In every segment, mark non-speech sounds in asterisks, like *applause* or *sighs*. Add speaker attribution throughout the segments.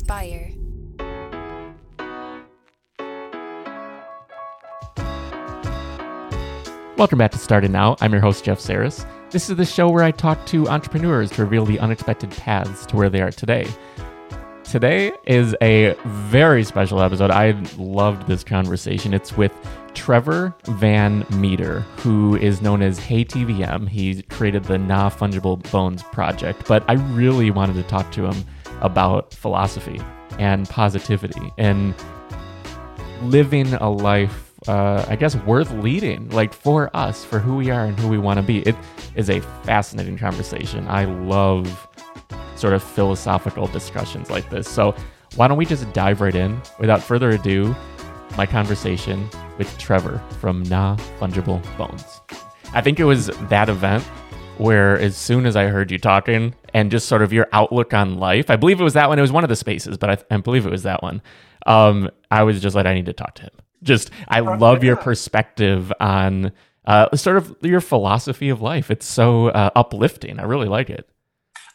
Speaker 1: Inspire.
Speaker 2: Welcome back to Started Now. I'm your host, Jeff Saris. This is the show where I talk to entrepreneurs to reveal the unexpected paths to where they are today. Today is a very special episode. I loved this conversation. It's with Trevor Van Meter, who is known as Hey TVM. He created the Nah Fungible Bones project, but I really wanted to talk to him about philosophy and positivity and living a life uh, I guess, worth leading, like for us, for who we are and who we want to be. It is a fascinating conversation. I love sort of philosophical discussions like this. So, why don't we just dive right in? Without further ado, my conversation with Trevor from Nah Fungible Bones. I think it was that event where, as soon as I heard you talking and just sort of your outlook on life, I believe it was that one. It was one of the spaces, but I, I believe it was that one. Um, I was just like, I need to talk to him. Just, I love your perspective on uh, sort of your philosophy of life. It's so uh, uplifting. I really like it.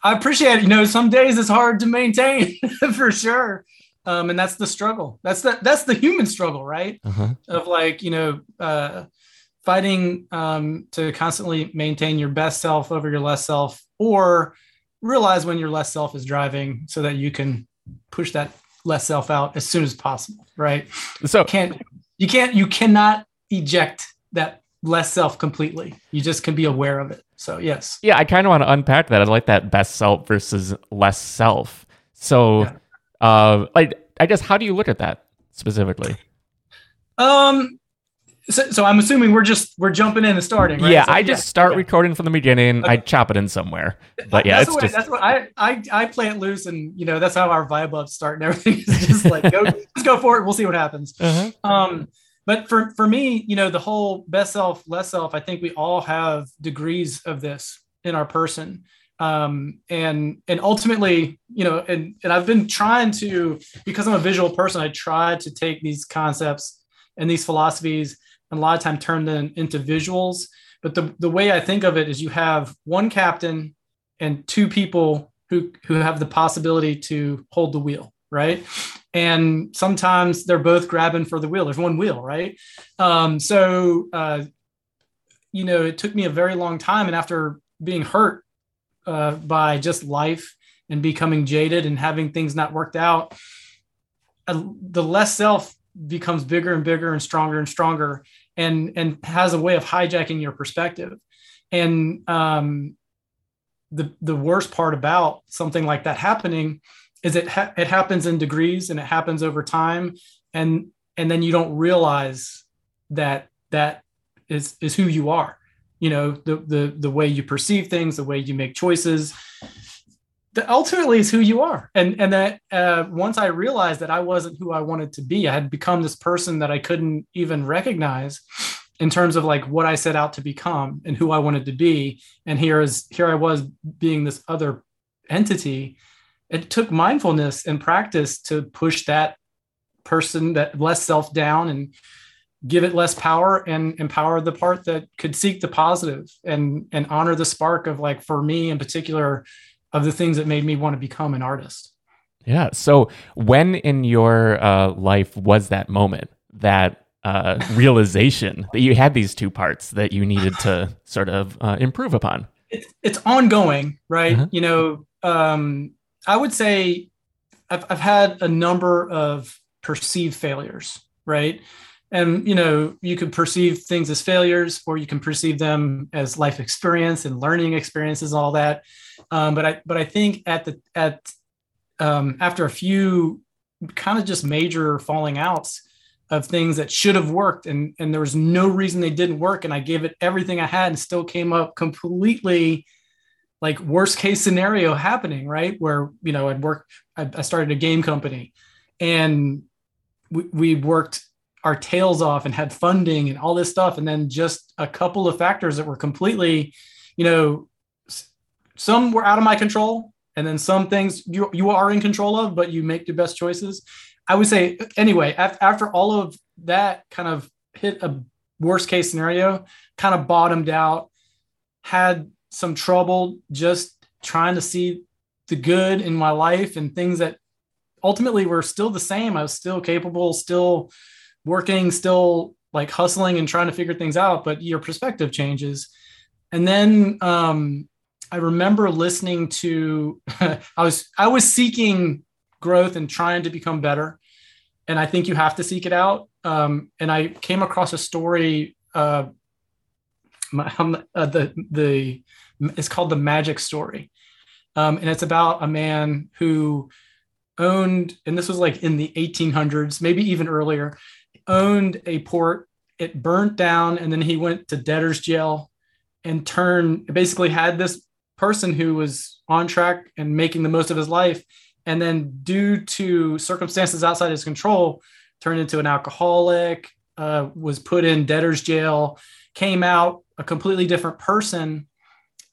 Speaker 3: I appreciate it. You know, some days it's hard to maintain *laughs* for sure. Um, and that's the struggle. That's the that's the human struggle, right?
Speaker 2: Uh-huh.
Speaker 3: Of like, you know, uh, fighting um, to constantly maintain your best self over your less self, or realize when your less self is driving, so that you can push that less self out as soon as possible, right?
Speaker 2: So
Speaker 3: can't you can't you cannot eject that less self completely. You just can be aware of it. So yes.
Speaker 2: Yeah, I kind of want to unpack that. I like that best self versus less self. So,
Speaker 3: Yeah.
Speaker 2: uh, like, I guess how do you look at that specifically?
Speaker 3: Um. So, so I'm assuming we're just we're jumping in and starting. Right?
Speaker 2: yeah,
Speaker 3: So,
Speaker 2: I just start
Speaker 3: okay.
Speaker 2: recording from the beginning. I chop it in somewhere, but yeah,
Speaker 3: that's
Speaker 2: it's
Speaker 3: what,
Speaker 2: just
Speaker 3: that's what I, I I play it loose, and you know that's how our vibe ups start and everything. *laughs* is just like go, *laughs* let's go for it. We'll see what happens.
Speaker 2: Uh-huh.
Speaker 3: Um, but for for me, you know, the whole best self, less self. I think we all have degrees of this in our person, um, and and ultimately, you know, and and I've been trying to because I'm a visual person. I try to take these concepts and these philosophies and a lot of time turn them into visuals. But the the way I think of it is, you have one captain and two people who who have the possibility to hold the wheel, right? and sometimes they're both grabbing for the wheel. There's one wheel, right? Um, so, uh, you know, it took me a very long time, and after being hurt uh, by just life and becoming jaded and having things not worked out, uh, the less self becomes bigger and bigger and stronger and stronger, and and has a way of hijacking your perspective. And um, the the worst part about something like that happening is it ha- it happens in degrees and it happens over time and and then you don't realize that that is is who you are you know the the the way you perceive things the way you make choices that ultimately is who you are. And and that uh, once i realized that i wasn't who i wanted to be i had become this person that i couldn't even recognize in terms of like what i set out to become and who i wanted to be. And here is here i was being this other entity. It took mindfulness and practice to push that person that less self down and give it less power and empower the part that could seek the positive and and honor the spark of like for me in particular of the things that made me want to become an artist
Speaker 2: Yeah. So, when in your uh, life was that moment, that uh, *laughs* realization that you had these two parts that you needed to sort of uh, improve upon?
Speaker 3: it's it's ongoing, right?
Speaker 2: Uh-huh.
Speaker 3: You know, um, I would say I've I've had a number of perceived failures, right? And you know, you could perceive things as failures, or you can perceive them as life experience and learning experiences, and all that. Um, but I but I think at the at um, after a few kind of just major falling outs of things that should have worked and and there was no reason they didn't work and i gave it everything i had and still came up completely like worst case scenario happening right? Where you know i'd work i, I started a game company and we, we worked our tails off and had funding and all this stuff. And then just a couple of factors that were completely you know some were out of my control and then some things you, you are in control of but you make the best choices I would say anyway, af- after all of that kind of hit a worst case scenario, kind of bottomed out, had some trouble just trying to see the good in my life and things that ultimately were still the same. I was still capable, still working, still like hustling and trying to figure things out, but your perspective changes. And then um, I remember listening to *laughs* I was I was seeking growth and trying to become better, and I think you have to seek it out. Um, and I came across a story. Uh, *laughs* uh, the the it's called the Magic Story, um, and it's about a man who owned, and this was like in the 1800s, maybe even earlier, owned a port. It burnt down, and then he went to debtor's jail and turned basically had this person who was on track and making the most of his life and then due to circumstances outside his control turned into an alcoholic uh, was put in debtor's jail came out a completely different person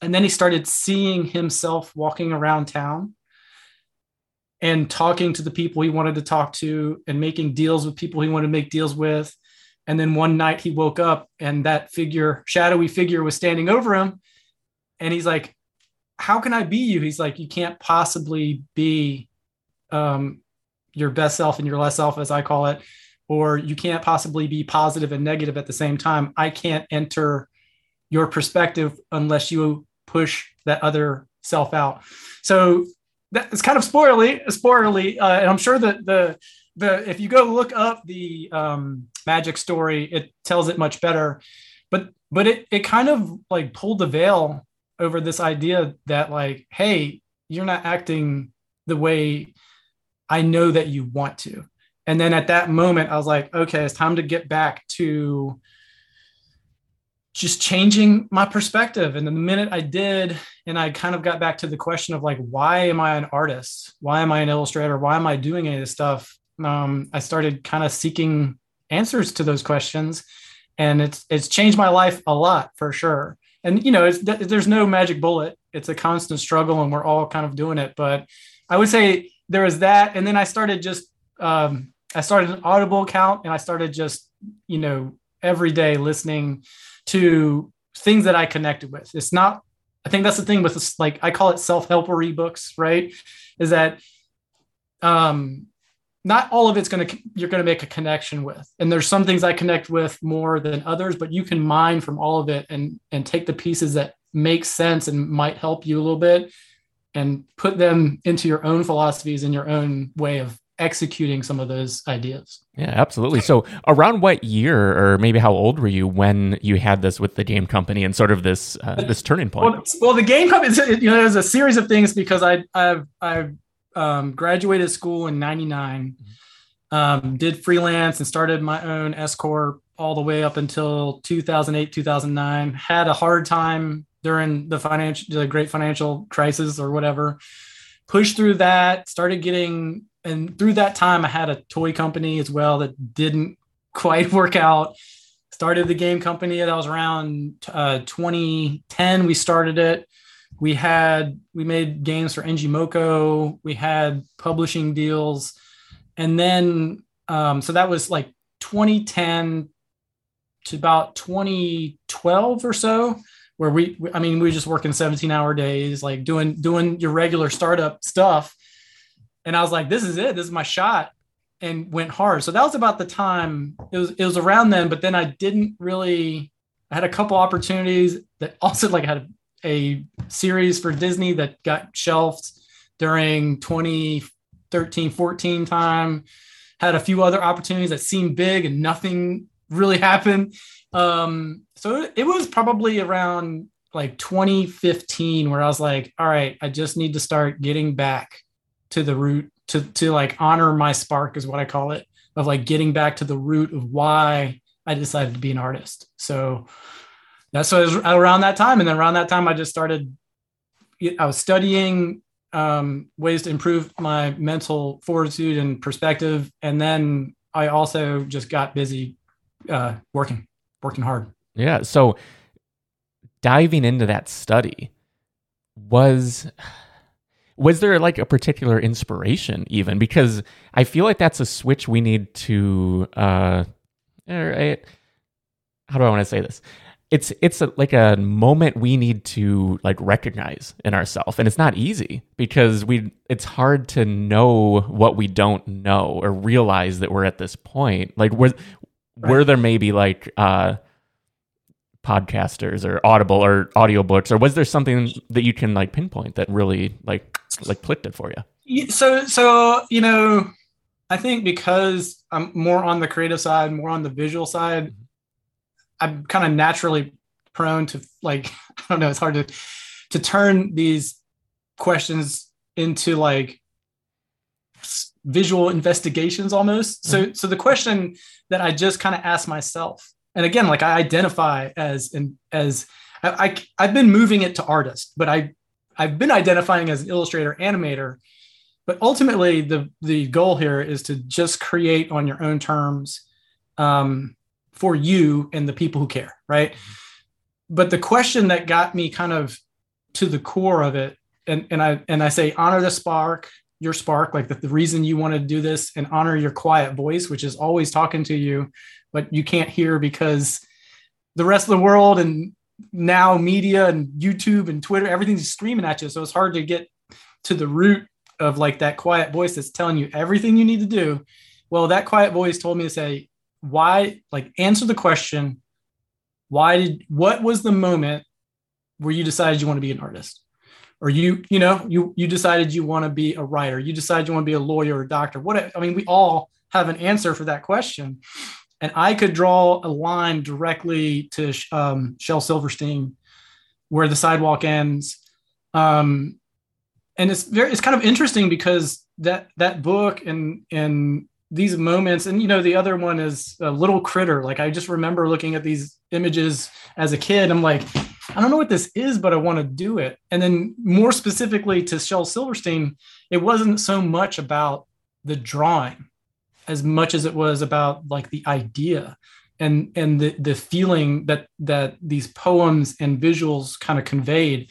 Speaker 3: and then he started seeing himself walking around town and talking to the people he wanted to talk to and making deals with people he wanted to make deals with. And then one night he woke up and that figure shadowy figure was standing over him and he's like how can I be you? He's like, you can't possibly be um, your best self and your less self, as I call it, or you can't possibly be positive and negative at the same time. I can't enter your perspective unless you push that other self out. So that's kind of spoilerly, spoilerly, uh, and I'm sure that the the if you go look up the um, magic story, it tells it much better. But but it it kind of like pulled the veil over this idea that like hey you're not acting the way i know that you want to. And then at that moment i was like okay it's time to get back to just changing my perspective. And the minute i did and i kind of got back to the question of like why am i an artist? Why am i an illustrator? Why am i doing any of this stuff? Um, i started kind of seeking answers to those questions. And it's it's changed my life a lot for sure and you know there's no magic bullet. It's a constant struggle and we're all kind of doing it. But i would say there was that. And then i started just um, i started an audible account and i started just you know every day listening to things that i connected with. It's not i think that's the thing with this like i call it self-helper books right? Is that um not all of it's going to you're going to make a connection with. And there's some things i connect with more than others but you can mine from all of it and and take the pieces that make sense and might help you a little bit and put them into your own philosophies and your own way of executing some of those ideas.
Speaker 2: Yeah absolutely. So around what year or maybe how old were you when you had this with the game company and sort of this uh, this turning point?
Speaker 3: Well, well the game company you know there's a series of things because i i've i've um, graduated school in 99 um, did freelance and started my own s corp all the way up until 2008 2009 had a hard time during the financial the great financial crisis or whatever. Pushed through that started getting and through that time i had a toy company as well that didn't *laughs* quite work out. Started the game company that was around uh, 2010 we started it we had we made games for ngmoco. We had publishing deals, and then um, so that was like 2010 to about 2012 or so, where we I mean we were just working 17 hour days, like doing doing your regular startup stuff. And I was like, this is it. This is my shot, and went hard. So that was about the time. It was it was around then, but then I didn't really. I had a couple opportunities that also like had a series for Disney that got shelved during 2013 14 time. Had a few other opportunities that seemed big and nothing really *laughs* happened. Um, so it was probably around like 2015 where I was like, all right, I just need to start getting back to the root to to like honor my spark is what I call it of like getting back to the root of why I decided to be an artist. So that's what was around that time. And then around that time, I just started, I was studying um, ways to improve my mental fortitude and perspective. And then I also just got busy uh, working, working hard.
Speaker 2: Yeah. So diving into that study was was there like a particular inspiration even because i feel like that's a switch we need to uh how do i want to say this it's it's a, like a moment we need to like recognize in ourselves and it's not easy because we it's hard to know what we don't know or realize that we're at this point like where right. where there may be like uh podcasters or audible or audiobooks or was there something that you can like pinpoint that really like like clicked it for
Speaker 3: you so so you know i think because i'm more on the creative side more on the visual side mm-hmm. I'm kind of naturally prone to like *laughs* I don't know. It's hard to to turn these questions into like visual investigations almost. Mm-hmm. So so the question that I just kind of asked myself, and again, like I identify as and as I, I have been moving it to artist, but I I've been identifying as an illustrator animator. But ultimately, the the goal here is to just create on your own terms. Um, for you and the people who care, right? Mm-hmm. But the question that got me kind of to the core of it, and, and I and I say honor the spark, your spark, like the, the reason you want to do this, and honor your quiet voice, which is always talking to you, but you can't hear because the rest of the world and now media and YouTube and Twitter, everything's screaming at you. So it's hard to get to the root of like that quiet voice that's telling you everything you need to do. Well, that quiet voice told me to say, why like answer the question why did what was the moment where you decided you want to be an artist? Or you you know you you decided you want to be a writer you decided you want to be a lawyer or a doctor what i mean we all have an answer for that question. And i could draw a line directly to um, shel silverstein where the sidewalk ends. Um, and it's very it's kind of interesting because that that book and and these moments and you know the other one is a little critter. Like i just remember looking at these images as a kid. I'm like i don't know what this is but i want to do it. And then more specifically to shel silverstein it wasn't so much about the drawing as much as it was about like the idea and and the the feeling that that these poems and visuals kind of conveyed.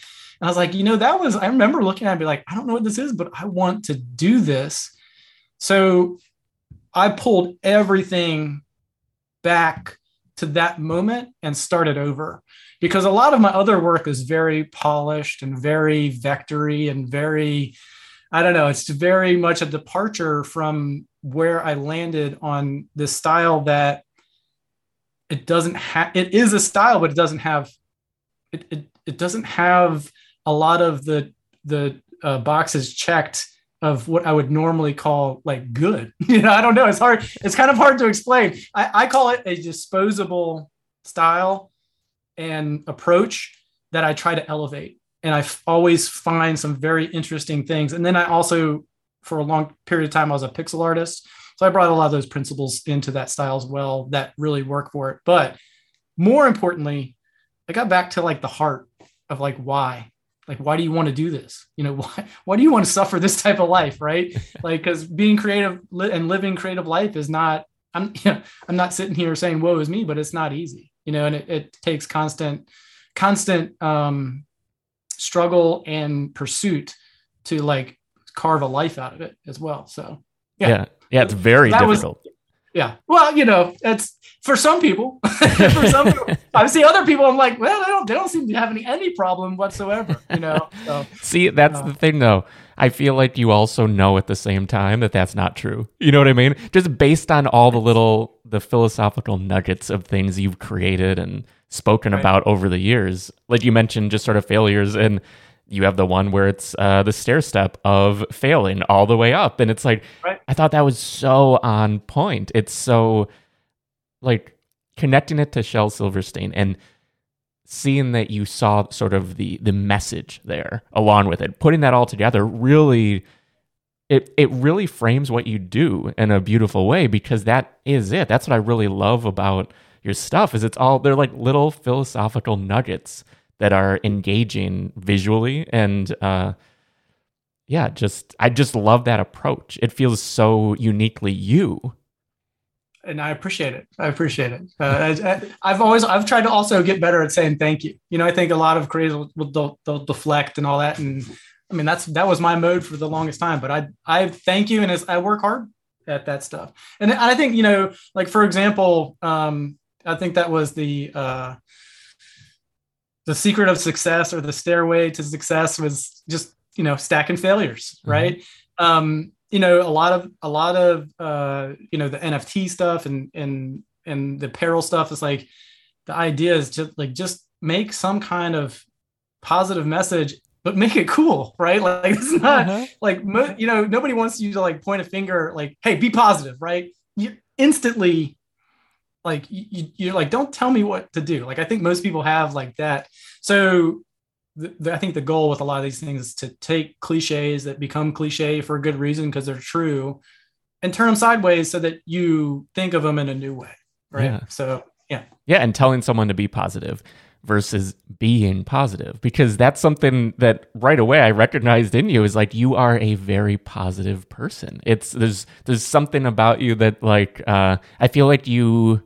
Speaker 3: And i was like you know that was i remember looking at it be like i don't know what this is but i want to do this. So I pulled everything back to that moment and started over. Because a lot of my other work is very polished and very vectory and very I don't know, it's very much a departure from where I landed on this style that it doesn't have it is a style but it doesn't have it, it, it doesn't have a lot of the the uh, boxes checked of what I would normally call like good. *laughs* You know, I don't know. It's hard. It's kind of hard to explain. I, I call it a disposable style and approach that I try to elevate. And I f- always find some very interesting things. And then I also, for a long period of time, I was a pixel artist. So I brought a lot of those principles into that style as well that really work for it. But more importantly, I got back to like the heart of like why like why do you want to do this? You know *laughs* why why do you want to suffer this type of life right? *laughs* Like because being creative and living creative life is not i'm *laughs* you know, i'm not sitting here saying woe is me but it's not easy you know and it, it takes constant constant um struggle and pursuit to like carve a life out of it as well so.
Speaker 2: Yeah. Yeah, yeah it's very that difficult
Speaker 3: yeah well you know it's for some people. *laughs* for some people, *laughs* I see other people. I'm like, well, they don't. They don't seem to have any any problem whatsoever. You know. So, *laughs*
Speaker 2: see, that's uh, the thing, though. I feel like you also know at the same time that that's not true. You know what I mean? Just based on all the little the philosophical nuggets of things you've created and spoken right. about over the years. Like you mentioned, just sort of failures and you have the one where it's uh, the stair step of failing all the way up and it's like right. i thought that was so on point it's so like connecting it to Shel Silverstein and seeing that you saw sort of the the message there along with it, putting that all together really it it really frames what you do in a beautiful way because that is it. That's what I really love about your stuff is it's all they're like little philosophical nuggets that are engaging visually and uh yeah, just I just love that approach. It feels so uniquely you
Speaker 3: and I appreciate it. I appreciate it. Uh, I, have always I've tried to also get better at saying thank you. You know, I think a lot of creators will they'll, they'll deflect and all that, and I mean that's that was my mode for the longest time. But I I thank you, and I work hard at that stuff. And I think you know, like for example, um, I think that was the uh, the secret of success or the stairway to success was just you know stacking failures, mm-hmm. right? Um, you know, a lot of a lot of uh, you know the NFT stuff and and and the peril stuff is like the idea is just like just make some kind of positive message but make it cool right *laughs* like it's not uh-huh. like you know nobody wants you to like point a finger like hey be positive right you instantly like you, you're like don't tell me what to do like i think most people have like that so the, the, i think the goal with a lot of these things is to take cliches that become cliche for a good reason because they're true and turn them sideways so that you think of them in a new way right yeah. so yeah
Speaker 2: yeah and telling someone to be positive versus being positive because that's something that right away I recognized in you is like you are a very positive person. It's there's there's something about you that like uh, I feel like you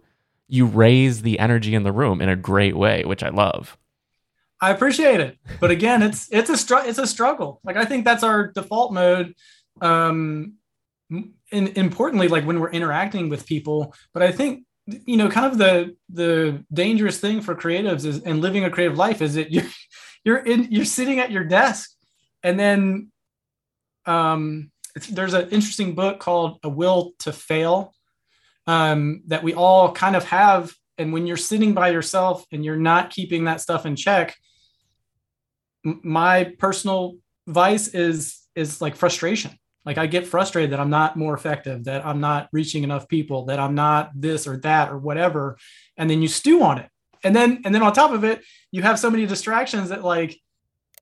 Speaker 2: you raise the energy in the room in a great way, which I love.
Speaker 3: I appreciate it, but again, it's it's a str- it's a struggle. Like I think that's our default mode. Um, and importantly, like when we're interacting with people, but I think you know, kind of the the dangerous thing for creatives is and living a creative life is that you're *laughs* you're in you're sitting at your desk, and then um, there's an interesting book called A Will to Fail um, that we all kind of have. And when you're sitting by yourself and you're not keeping that stuff in check, my personal vice is is like frustration like I get frustrated that I'm not more effective, that I'm not reaching enough people, that I'm not this or that or whatever. And then you stew on it. And then and then on top of it, you have so many distractions that like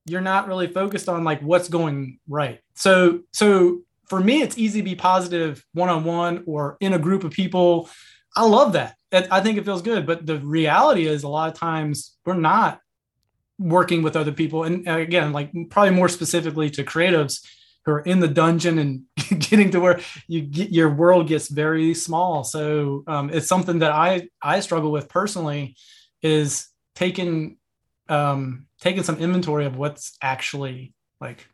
Speaker 3: you're not really focused on like what's going right. So so for me, it's easy to be positive one-on-one or in a group of people. I love that. I think it feels good. But the reality is a lot of times we're not working with other people. And again, like probably more specifically to creatives, who are in the dungeon and *laughs* getting to where you get your world gets very small. So um, it's something that I I struggle with personally is taking um, taking some inventory of what's actually like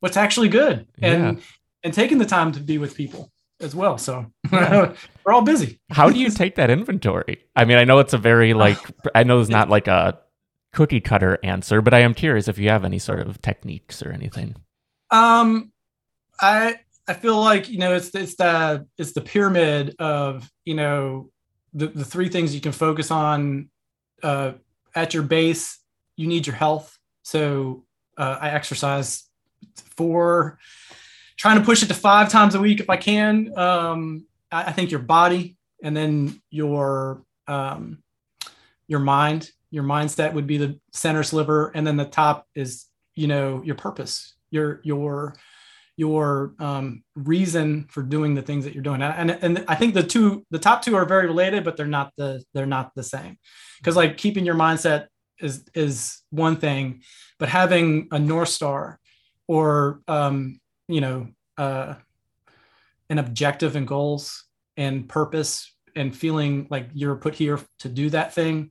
Speaker 3: what's actually good and yeah. And taking the time to be with people as well. So *laughs* yeah. we're all busy.
Speaker 2: How do you take that inventory? I mean, I know it's a very *sighs* like I know it's not like a cookie cutter answer, but I am curious if you have any sort of techniques or anything.
Speaker 3: Um, I I feel like you know it's it's the it's the pyramid of you know the the three things you can focus on uh, at your base. You need your health, so uh, I exercise for trying to push it to five times a week if I can. Um, I, I think your body and then your um, your mind, your mindset would be the center sliver, and then the top is you know your purpose, your your your um, reason for doing the things that you're doing. And, and i think the two the top two are very related but they're not the they're not the same. Because like keeping your mindset is is one thing but having a north star or um, you know uh, an objective and goals and purpose and feeling like you're put here to do that thing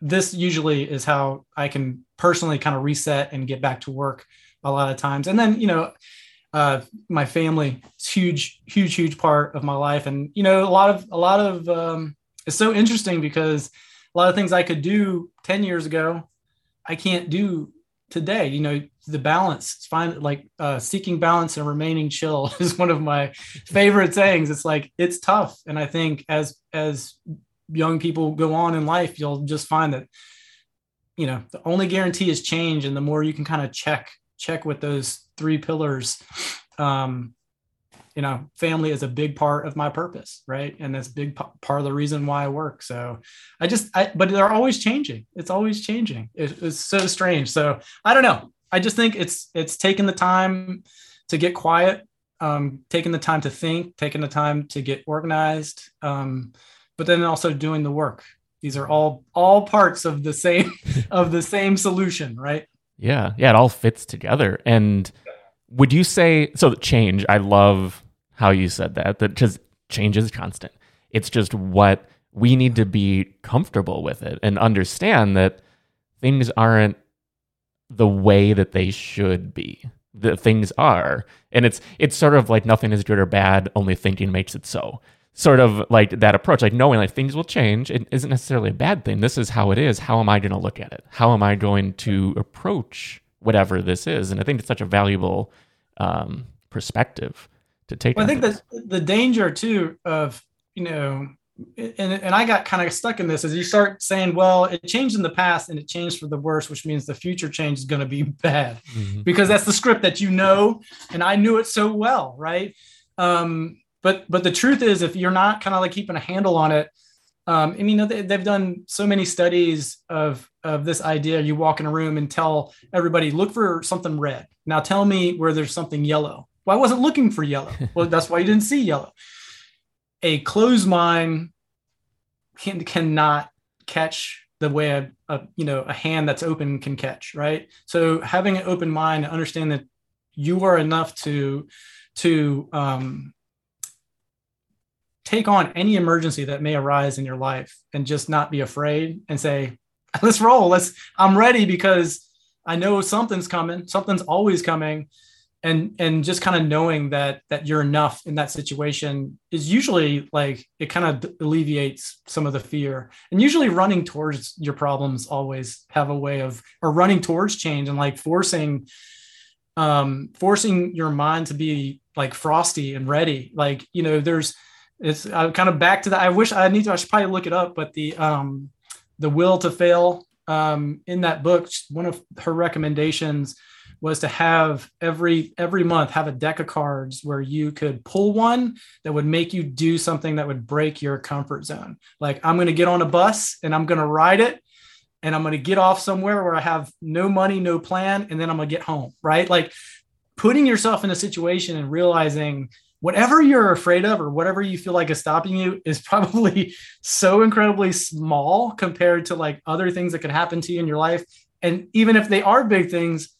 Speaker 3: this usually is how i can personally kind of reset and get back to work a lot of times. And then, you know, uh, my family is huge, huge, huge part of my life. And, you know, a lot of, a lot of, um, it's so interesting because a lot of things I could do 10 years ago, I can't do today. You know, the balance, find like uh, seeking balance and remaining chill *laughs* is one of my favorite sayings. It's like, it's tough. And I think as, as young people go on in life, you'll just find that, you know, the only guarantee is change. And the more you can kind of check check with those three pillars um, you know family is a big part of my purpose right and that's big p- part of the reason why i work so i just I, but they're always changing it's always changing it, it's so strange so i don't know i just think it's it's taking the time to get quiet um, taking the time to think taking the time to get organized um, but then also doing the work these are all all parts of the same *laughs* of the same solution right
Speaker 2: yeah, yeah, it all fits together. And would you say so? Change. I love how you said that. That because change is constant. It's just what we need to be comfortable with it and understand that things aren't the way that they should be. The things are, and it's it's sort of like nothing is good or bad. Only thinking makes it so. sort of like that approach, like knowing like things will change. It isn't necessarily a bad thing. This is how it is. How am I going to look at it? How am I going to approach whatever this is? And I think it's such a valuable um, perspective to take.
Speaker 3: Well, I think that the danger too of you know, and and I got kind of stuck in this as you start saying, well, it changed in the past and it changed for the worse, which means the future change is going to be *laughs* bad mm-hmm. because that's the script that you know, and I knew it so well, right? Um, but but the truth is, if you're not kind of like keeping a handle on it, um, I mean, they, they've done so many studies of of this idea. You walk in a room and tell everybody, look for something red. Now tell me where there's something yellow. Well, I wasn't looking for yellow. *laughs* Well, that's why you didn't see yellow. A closed mind can cannot catch the way a, a you know a hand that's open can catch. Right. So having an open mind and understand that you are enough to to um, take on any emergency that may arise in your life and just not be afraid and say let's roll let's i'm ready because i know something's coming something's always coming and and just kind of knowing that that you're enough in that situation is usually like it kind of alleviates some of the fear and usually running towards your problems always have a way of or running towards change and like forcing um forcing your mind to be like frosty and ready like you know there's it's kind of back to that. I wish I need to. I should probably look it up, but the um, the will to fail um, in that book, one of her recommendations was to have every every month have a deck of cards where you could pull one that would make you do something that would break your comfort zone. Like I'm going to get on a bus and I'm going to ride it and I'm going to get off somewhere where I have no money, no plan, and then I'm going to get home, right? Like putting yourself in a situation and realizing whatever you're afraid of or whatever you feel like is stopping you is *laughs* probably so incredibly small compared to like other things that could happen to you in your life. And even if they are big things,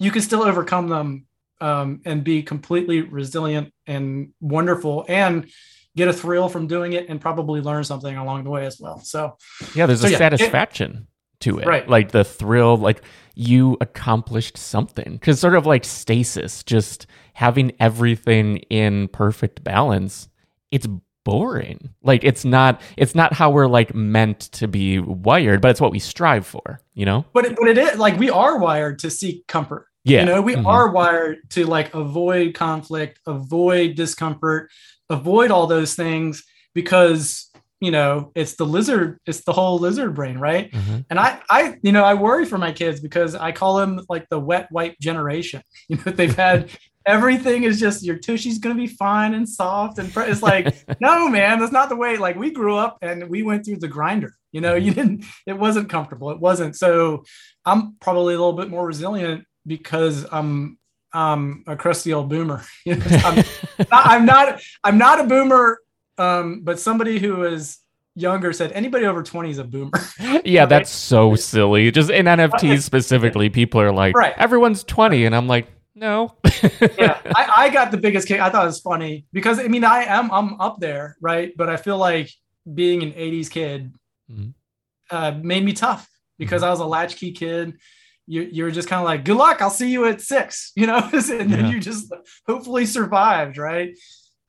Speaker 3: you can still overcome them um, and be completely resilient and wonderful and get a thrill from doing it and probably learn something along the way as well. So,
Speaker 2: yeah, there's so a yeah, satisfaction it, to it.
Speaker 3: Right.
Speaker 2: Like the thrill, like you accomplished something. Because sort of like stasis, just having everything in perfect balance, it's boring. Like it's not it's not how we're like meant to be wired, but it's what we strive for, you know?
Speaker 3: But it, but it is like we are wired to seek comfort.
Speaker 2: Yeah.
Speaker 3: You know, we mm-hmm. are wired to like avoid conflict, avoid discomfort, avoid all those things because you know it's the lizard it's the whole lizard brain right mm-hmm. and i i you know i worry for my kids because i call them like the wet wipe generation *laughs* you know they've had *laughs* everything is just your tushy's gonna be fine and soft and it's like *laughs* no man that's not the way like we grew up and we went through the grinder you know you didn't it wasn't comfortable it wasn't so i'm probably a little bit more resilient because i'm um a crusty old boomer *laughs* I'm, *laughs* not, I'm not i'm not a boomer um but somebody who is younger said anybody over 20 is a boomer. *laughs*
Speaker 2: yeah, right? that's so silly. Just in NFTs specifically, people are like, right. everyone's 20. And I'm like, no.
Speaker 3: yeah, I, I got the biggest kick. I thought it was funny because I mean I am I'm up there, right? But I feel like being an '80s kid mm-hmm. uh, made me tough because mm-hmm. I was a latchkey kid. You you're just kind of like, good luck. I'll see you at six, *laughs* you know, *laughs* and then yeah. you just hopefully survived, right?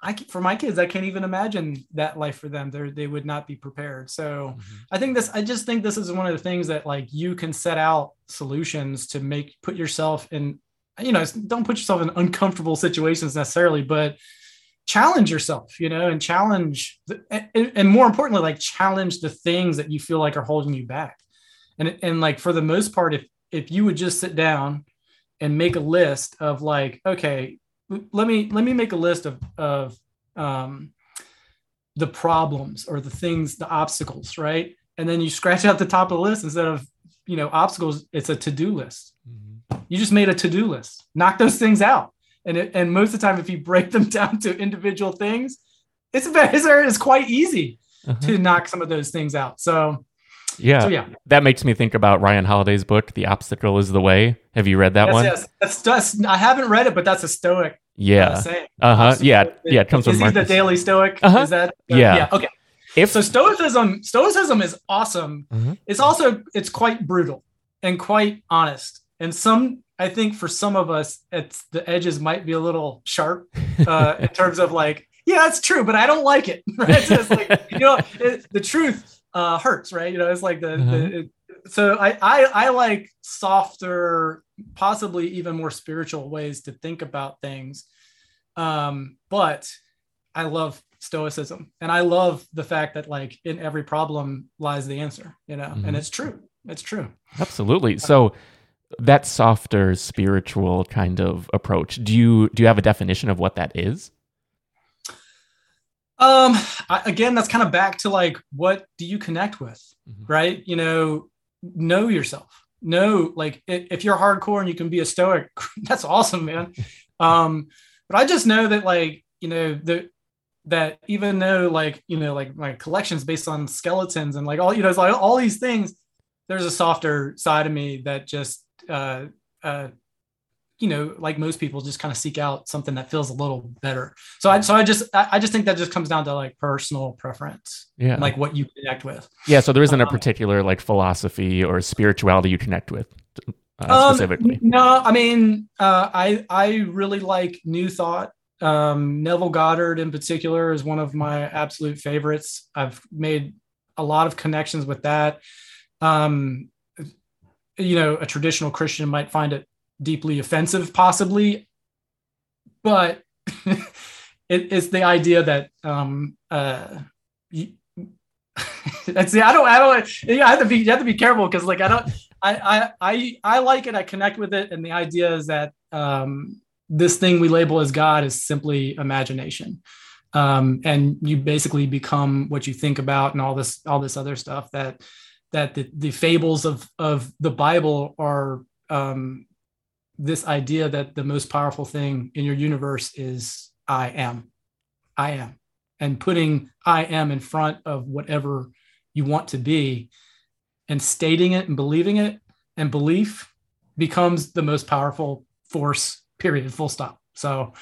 Speaker 3: I for my kids, I can't even imagine that life for them. They they would not be prepared. So mm-hmm. I think this. I just think this is one of the things that like you can set out solutions to make put yourself in you know, don't put yourself in uncomfortable situations necessarily, but challenge yourself, you know, and challenge, the, and, and more importantly, like challenge the things that you feel like are holding you back. And, and like for the most part, if, if you would just sit down and make a list of like, okay, let me, let me make a list of, of, um, the problems or the things, the obstacles, right? And then you scratch out the top of the list instead of, you know, obstacles, it's a to-do list. Mm-hmm you just made a to-do list. Knock those things out. And it, and most of the time, if you break them *laughs* down to individual things, it's very, it's quite easy uh-huh. to knock some of those things out. So
Speaker 2: yeah, so yeah, that makes me think about Ryan Holiday's book, "The Obstacle Is the Way." Have you read that
Speaker 3: yes,
Speaker 2: one?
Speaker 3: Yes, that's, that's I haven't read it, but that's a Stoic.
Speaker 2: Yeah. Uh huh. Yeah. Yeah. It comes
Speaker 3: is
Speaker 2: from.
Speaker 3: Is he the Daily Stoic? Uh-huh. Is that?
Speaker 2: Uh, yeah.
Speaker 3: Yeah. Okay. If so, Stoicism, Stoicism is awesome. Mm-hmm. It's also it's quite brutal and quite honest and some i think for some of us it's the edges might be a little sharp uh, *laughs* in terms of like yeah, that's true, but I don't like it. *laughs* Right? So it's like, you know, it, the truth uh, hurts, right? You know, it's like the, uh-huh. the it, so I, I I like softer, possibly even more spiritual ways to think about things. Um, but I love stoicism and I love the fact that like in every problem lies the answer, you know, mm-hmm. and it's true. It's true.
Speaker 2: Absolutely. So that softer spiritual kind of approach, do you do you have a definition of what that is?
Speaker 3: Um, I, again, that's kind of back to like, what do you connect with, mm-hmm. right? You know, know yourself. Know like if you're hardcore and you can be a stoic, *laughs* that's awesome, man. *laughs* um, but I just know that like you know the that even though like you know like my collections based on skeletons and like all you know it's like all these things, there's a softer side of me that just uh, uh, you know, like most people, just kind of seek out something that feels a little better. So I, so I just, I just think that just comes down to like personal preference, yeah, like what you connect with.
Speaker 2: Yeah. So there isn't a um, particular like philosophy or spirituality you connect with. Uh, um, specifically.
Speaker 3: Um, no, I mean, uh, I I really like New Thought. Um, Neville Goddard in particular is one of my absolute favorites. I've made a lot of connections with that. Um, you know, a traditional Christian might find it deeply offensive, possibly, but *laughs* it, it's the idea that um, uh, you, *laughs* I don't I don't you have to be you have to be careful because like I don't I, I I I like it I connect with it and the idea is that um, this thing we label as God is simply imagination. Um, and you basically become what you think about and all this all this other stuff that that the, the fables of of the Bible are um, this idea that the most powerful thing in your universe is I am. I am. And putting I am in front of whatever you want to be and stating it and believing it and belief becomes the most powerful force, period, full stop. So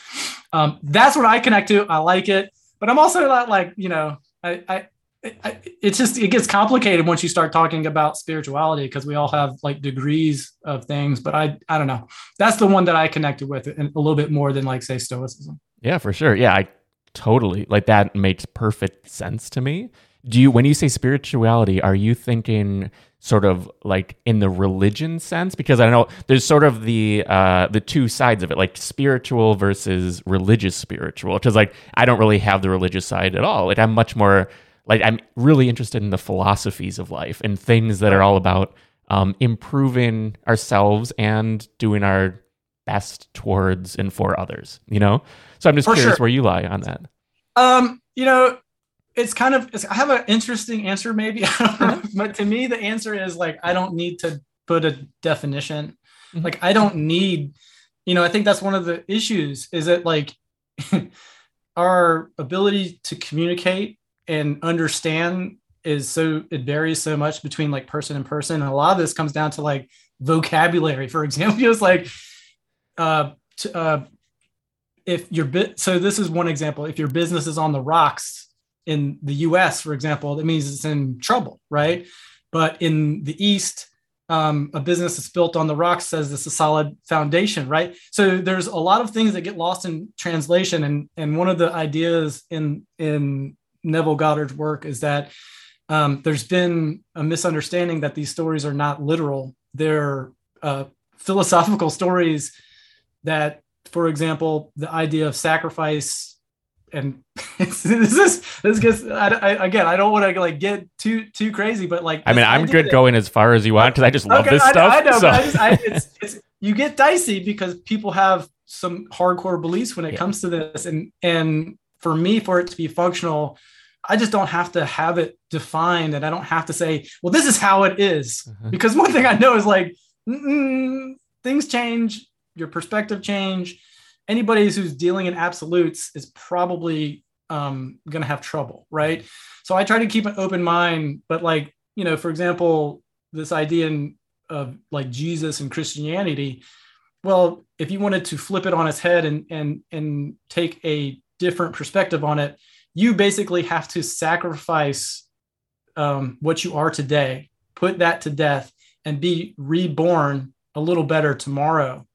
Speaker 3: um, that's what I connect to. I like it. But I'm also not like, you know, I, I it's just it gets complicated once you start talking about spirituality because we all have like degrees of things but i i don't know. That's the one that i connected with and a little bit more than like say stoicism.
Speaker 2: Yeah for sure. Yeah i totally like that makes perfect sense to me. Do you when you say spirituality are you thinking sort of like in the religion sense? Because i know there's sort of the uh the two sides of it like spiritual versus religious spiritual because like i don't really have the religious side at all. Like i'm much more like I'm really interested in the philosophies of life and things that are all about um, improving ourselves and doing our best towards and for others. You know, so I'm just for curious sure. where you lie on that.
Speaker 3: Um, you know, it's kind of it's, I have an interesting answer, maybe, *laughs* but to me, the answer is like I don't need to put a definition. Mm-hmm. Like I don't need, you know, I think that's one of the issues is that like *laughs* our ability to communicate and understand is so it varies so much between like person and person. And a lot of this comes down to like vocabulary. For *laughs* example it's like uh, to, uh if your bit so this is one example. If your business is on the rocks in the US for example that means it's in trouble right? But in the east um, a business that's built on the rocks says it's a solid foundation, right? So there's a lot of things that get lost in translation, and and one of the ideas in in Neville Goddard's work is that um, there's been a misunderstanding that these stories are not literal. They're uh, philosophical *laughs* stories that, for example, the idea of sacrifice and *laughs* this is this gets I, I, again I don't want to like get too too crazy but like
Speaker 2: I mean I'm good that, going as far as you want because I just love okay, this I, stuff. I know, so.
Speaker 3: I just, I, it's, it's, you get dicey because people have some hardcore beliefs when it yeah. comes to this and and for me, for it to be functional, I just don't have to have it defined and I don't have to say, well, this is how it is. Mm-hmm. Because one thing I know is like things change, your perspective change. Anybody who's dealing in absolutes is probably um, going to have trouble, right? So I try to keep an open mind, but like, you know, for example, this idea in, of like Jesus and Christianity, well, if you wanted to flip it on its head and and and take a different perspective on it, you basically have to sacrifice um, what you are today, put that to death, and be reborn a little better tomorrow.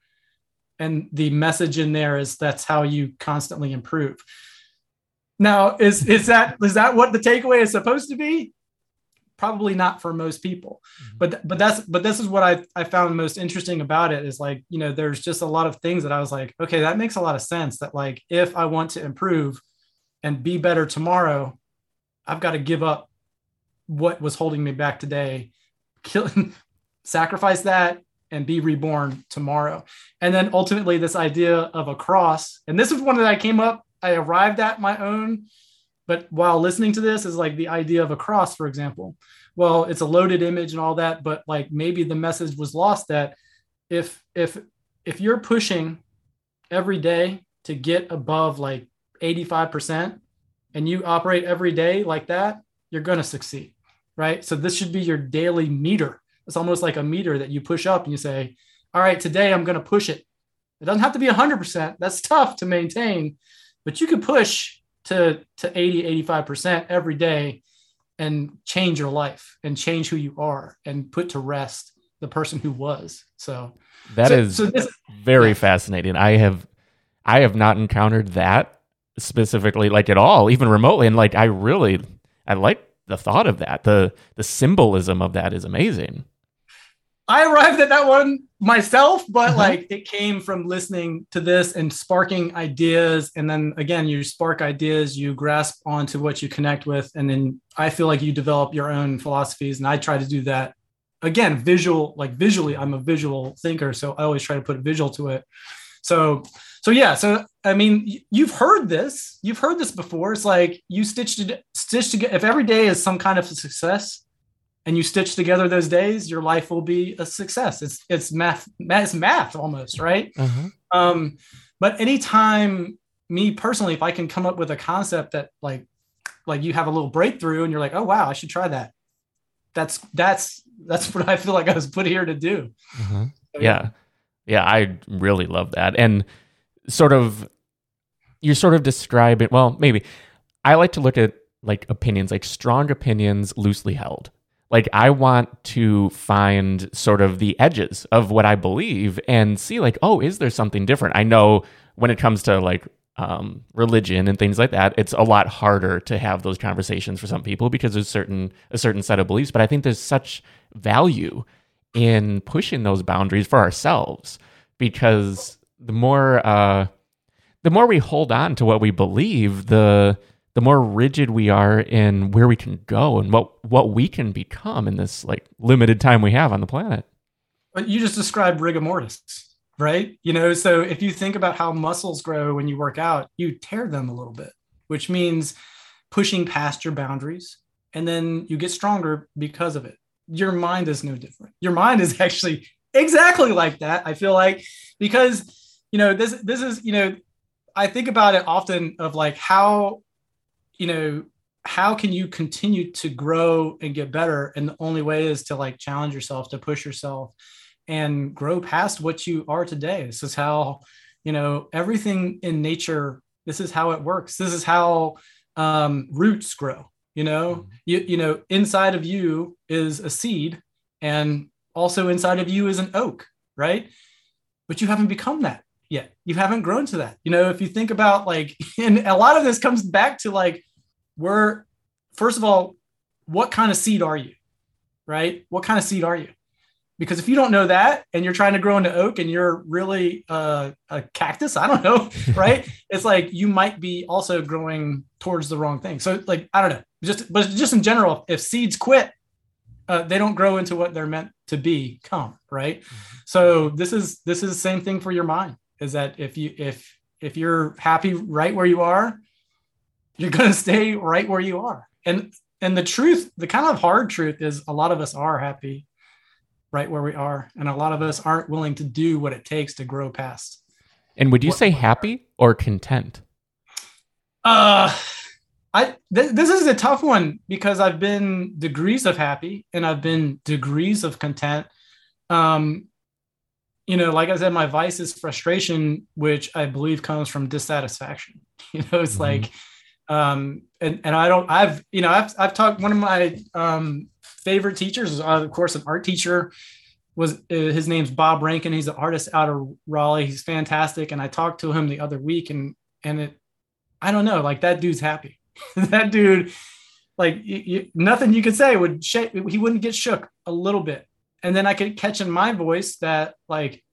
Speaker 3: And the message in there is that's how you constantly improve. Now, is is that is that what the takeaway is supposed to be? Probably not for most people, mm-hmm. but but that's but this is what I I found most interesting about it is like you know there's just a lot of things that I was like okay that makes a lot of sense that like if I want to improve and be better tomorrow, I've got to give up what was holding me back today, kill, *laughs* sacrifice that, and be reborn tomorrow. And then ultimately, this idea of a cross, and this is one that I came up I arrived at my own. But while listening to this is like the idea of a cross, for example. Well, it's a loaded image and all that, but like maybe the message was lost that if if if you're pushing every day to get above like 85% and you operate every day like that, you're going to succeed. Right. So this should be your daily meter. It's almost like a meter that you push up and you say, all right, today I'm going to push it. It doesn't have to be 100%. That's *laughs* tough to maintain, but you can push to to 80 85% every day and change your life and change who you are and put to rest the person who was. So
Speaker 2: that so, is so this, very yeah. fascinating. I have i have not encountered that specifically like at all even remotely. And like i really i like the thought of that. The the symbolism of that is amazing
Speaker 3: I arrived at that one myself, but uh-huh. like it came from listening to this and sparking ideas. And then again, you spark ideas, you grasp onto what you connect with. And then I feel like you develop your own philosophies. And I try to do that again, visual, like visually, I'm a visual thinker. So I always try to put visual to it. So, so yeah. So, I mean, you've heard this, you've heard this before. It's like you stitched it, stitched together. If every day is some kind of success, and you stitch together those days, your life will be a success. It's it's math, it's math almost, right? Uh-huh. Um, but anytime me personally, if I can come up with a concept that like like you have a little breakthrough and you're like, oh wow, I should try that. That's that's that's *laughs* what I feel like I was put here to do.
Speaker 2: Uh-huh. So, yeah. yeah, I really love that, and sort of you're sort of describing. Well, maybe I like to look at like opinions, like strong opinions loosely held like I want to find sort of the edges of what I believe and see like, oh, is there something different? I know when it comes to like um, religion and things like that, it's a lot harder to have those conversations for some people because there's certain a certain set of beliefs. But I think there's such value in pushing those boundaries for ourselves because the more uh, the more we hold on to what we believe, the the more rigid we are in where we can go and what what we can become in this like limited time we have on the planet.
Speaker 3: But you just described rigor mortis, right? You know, so if you think about how muscles grow when you work out, you tear them a little bit, which means pushing past your boundaries and then you get stronger because of it. Your mind is no different. Your mind is *laughs* actually exactly like that. I feel like because you know this this is you know I think about it often of like how you know, how can you continue to grow and get better? And the only way is to like challenge yourself, to push yourself and grow past what you are today. This is how, you know, everything in nature, this is how it works. This is how um, roots grow. You know, mm-hmm. you, you know, inside of you is a seed and also inside of you is an oak, right? But you haven't become that yet. You haven't grown to that. You know, if you think about like, *laughs* and a lot of this comes back to like, we're first of all, what kind of seed are you? Right? What kind of seed are you? Because if you don't know that and you're trying to grow into oak and you're really uh, a cactus, I don't know, *laughs* right? it's like you might be also growing towards the wrong thing. So, like, I don't know, just but just in general, if seeds quit, uh, they don't grow into what they're meant to be come right mm-hmm. so this is this is the same thing for your mind is that if you if if you're happy right where you are you're going to stay right where you are. And and the truth the kind of hard truth is a lot of us are happy right where we are and a lot of us aren't willing to do what it takes to grow past.
Speaker 2: And would you say happy or content?
Speaker 3: Uh I th- this is a tough one because I've been degrees of happy and I've been degrees of content. Um, you know, like I said, my vice is frustration, which I believe comes from dissatisfaction. *laughs* You know, it's mm-hmm. like, um, and and I don't, I've you know, I've I've talked. One of my um, favorite teachers, of course, an art teacher, was uh, his name's Bob Rankin. He's an artist out of Raleigh. He's fantastic, and I talked to him the other week, and and it I don't know, like that dude's happy. *laughs* that dude, like you, nothing you could say would shake. He wouldn't get shook a little bit. And then I could catch in my voice that like,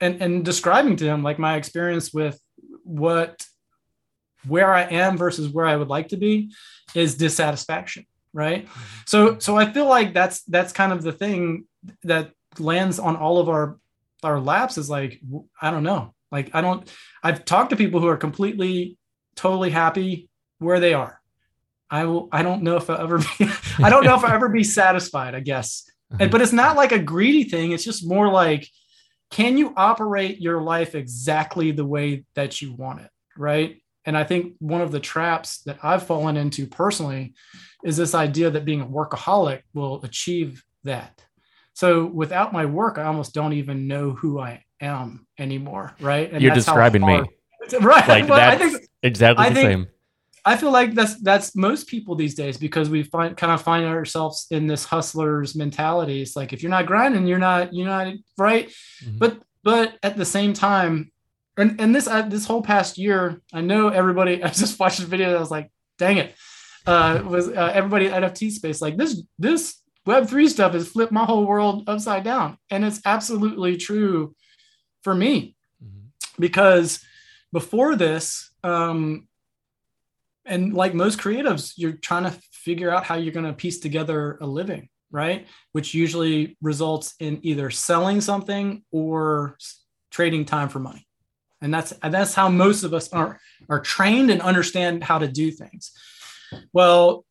Speaker 3: and and describing to him like my experience with what where I am versus where I would like to be is dissatisfaction, right? Mm-hmm. So so I feel like that's that's kind of the thing that lands on all of our our laps is like I don't know. Like I don't I've talked to people who are completely totally happy where they are. I will I don't know if I'll ever be *laughs* I don't know if I'll ever be satisfied, I guess. And, but it's not like a greedy thing. It's just more like can you operate your life exactly the way that you want it, right? And I think one of the traps that I've fallen into personally is this idea that being a workaholic will achieve that. So without my work, I almost don't even know who I am anymore. Right.
Speaker 2: And You're describing me. *laughs*
Speaker 3: Right.
Speaker 2: Like well, that's I think, exactly I the think, same.
Speaker 3: I feel like that's that's most people these days because we find kind of find ourselves in this hustlers mentality. It's like if you're not grinding, you're not you're not right. Mm-hmm. But but at the same time, and and this this whole past year, I know everybody. *laughs* I just watched the video. I was like, dang it, uh, was uh, everybody at NFT space like this this Web three stuff has flipped my whole world upside down, and it's absolutely true for me mm-hmm. because before this, um, and like most creatives, you're trying to figure out how you're going to piece together a living, right? Which usually results in either selling something or trading time for money. And that's that's how most of us are are trained and understand how to do things. Well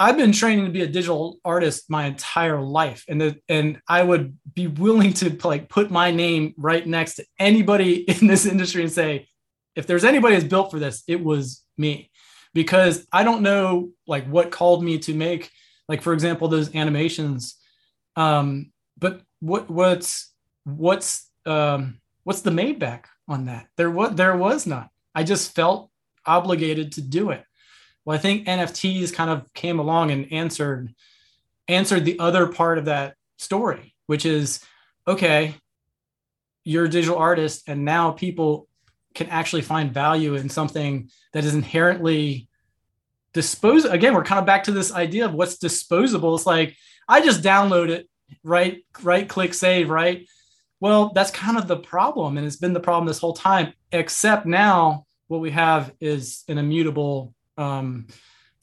Speaker 3: i've been training to be a digital artist my entire life and the, and i would be willing to like put my name right next to anybody *laughs* in this industry and say if there's anybody that's built for this it was me because i don't know like what called me to make like for example those animations um but what what's what's um what's the made back on that. There was there was not. I just felt obligated to do it. Well, I think NFTs kind of came along and answered answered the other part of that story, which is okay, you're a digital artist, and now people can actually find value in something that is inherently dispose again we're kind of back to this idea of what's disposable it's like i just download it right right click save right well, that's kind of the problem. And it's been the problem this whole time, except now what we have is an immutable um,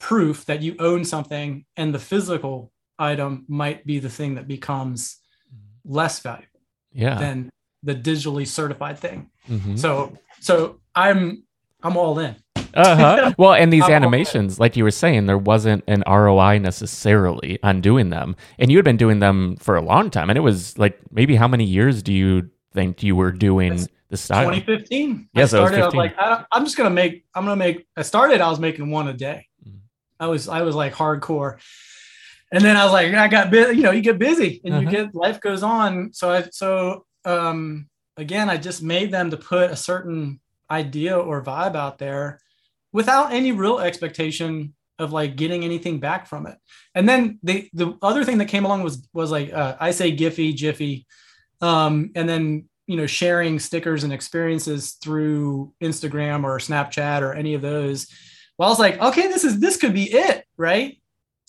Speaker 3: proof that you own something and the physical item might be the thing that becomes less valuable
Speaker 2: yeah.
Speaker 3: than the digitally certified thing. Mm-hmm. So, so I'm, I'm all in
Speaker 2: uh-huh. *laughs* Well, and these animations, like you were saying, there wasn't an ROI necessarily on doing them. And you had been doing them for a long time. And it was like maybe how many years do you think you were doing the style?
Speaker 3: 2015. Yes, I started. I was like, I, am just gonna make. I'm gonna make. I started. I was making one a day. Mm-hmm. I was. I was like hardcore. And then I was like, I got busy. You know, you get busy and uh-huh. you get life goes on. So I. So um again, I just made them to put a certain idea or vibe out there without any real expectation of like getting anything back from it. And then the the other thing that came along was was like uh, I say Giphy, Jiffy, um, and then you know sharing stickers and experiences through Instagram or Snapchat or any of those. Well, I was like, okay, this is this could be it, right?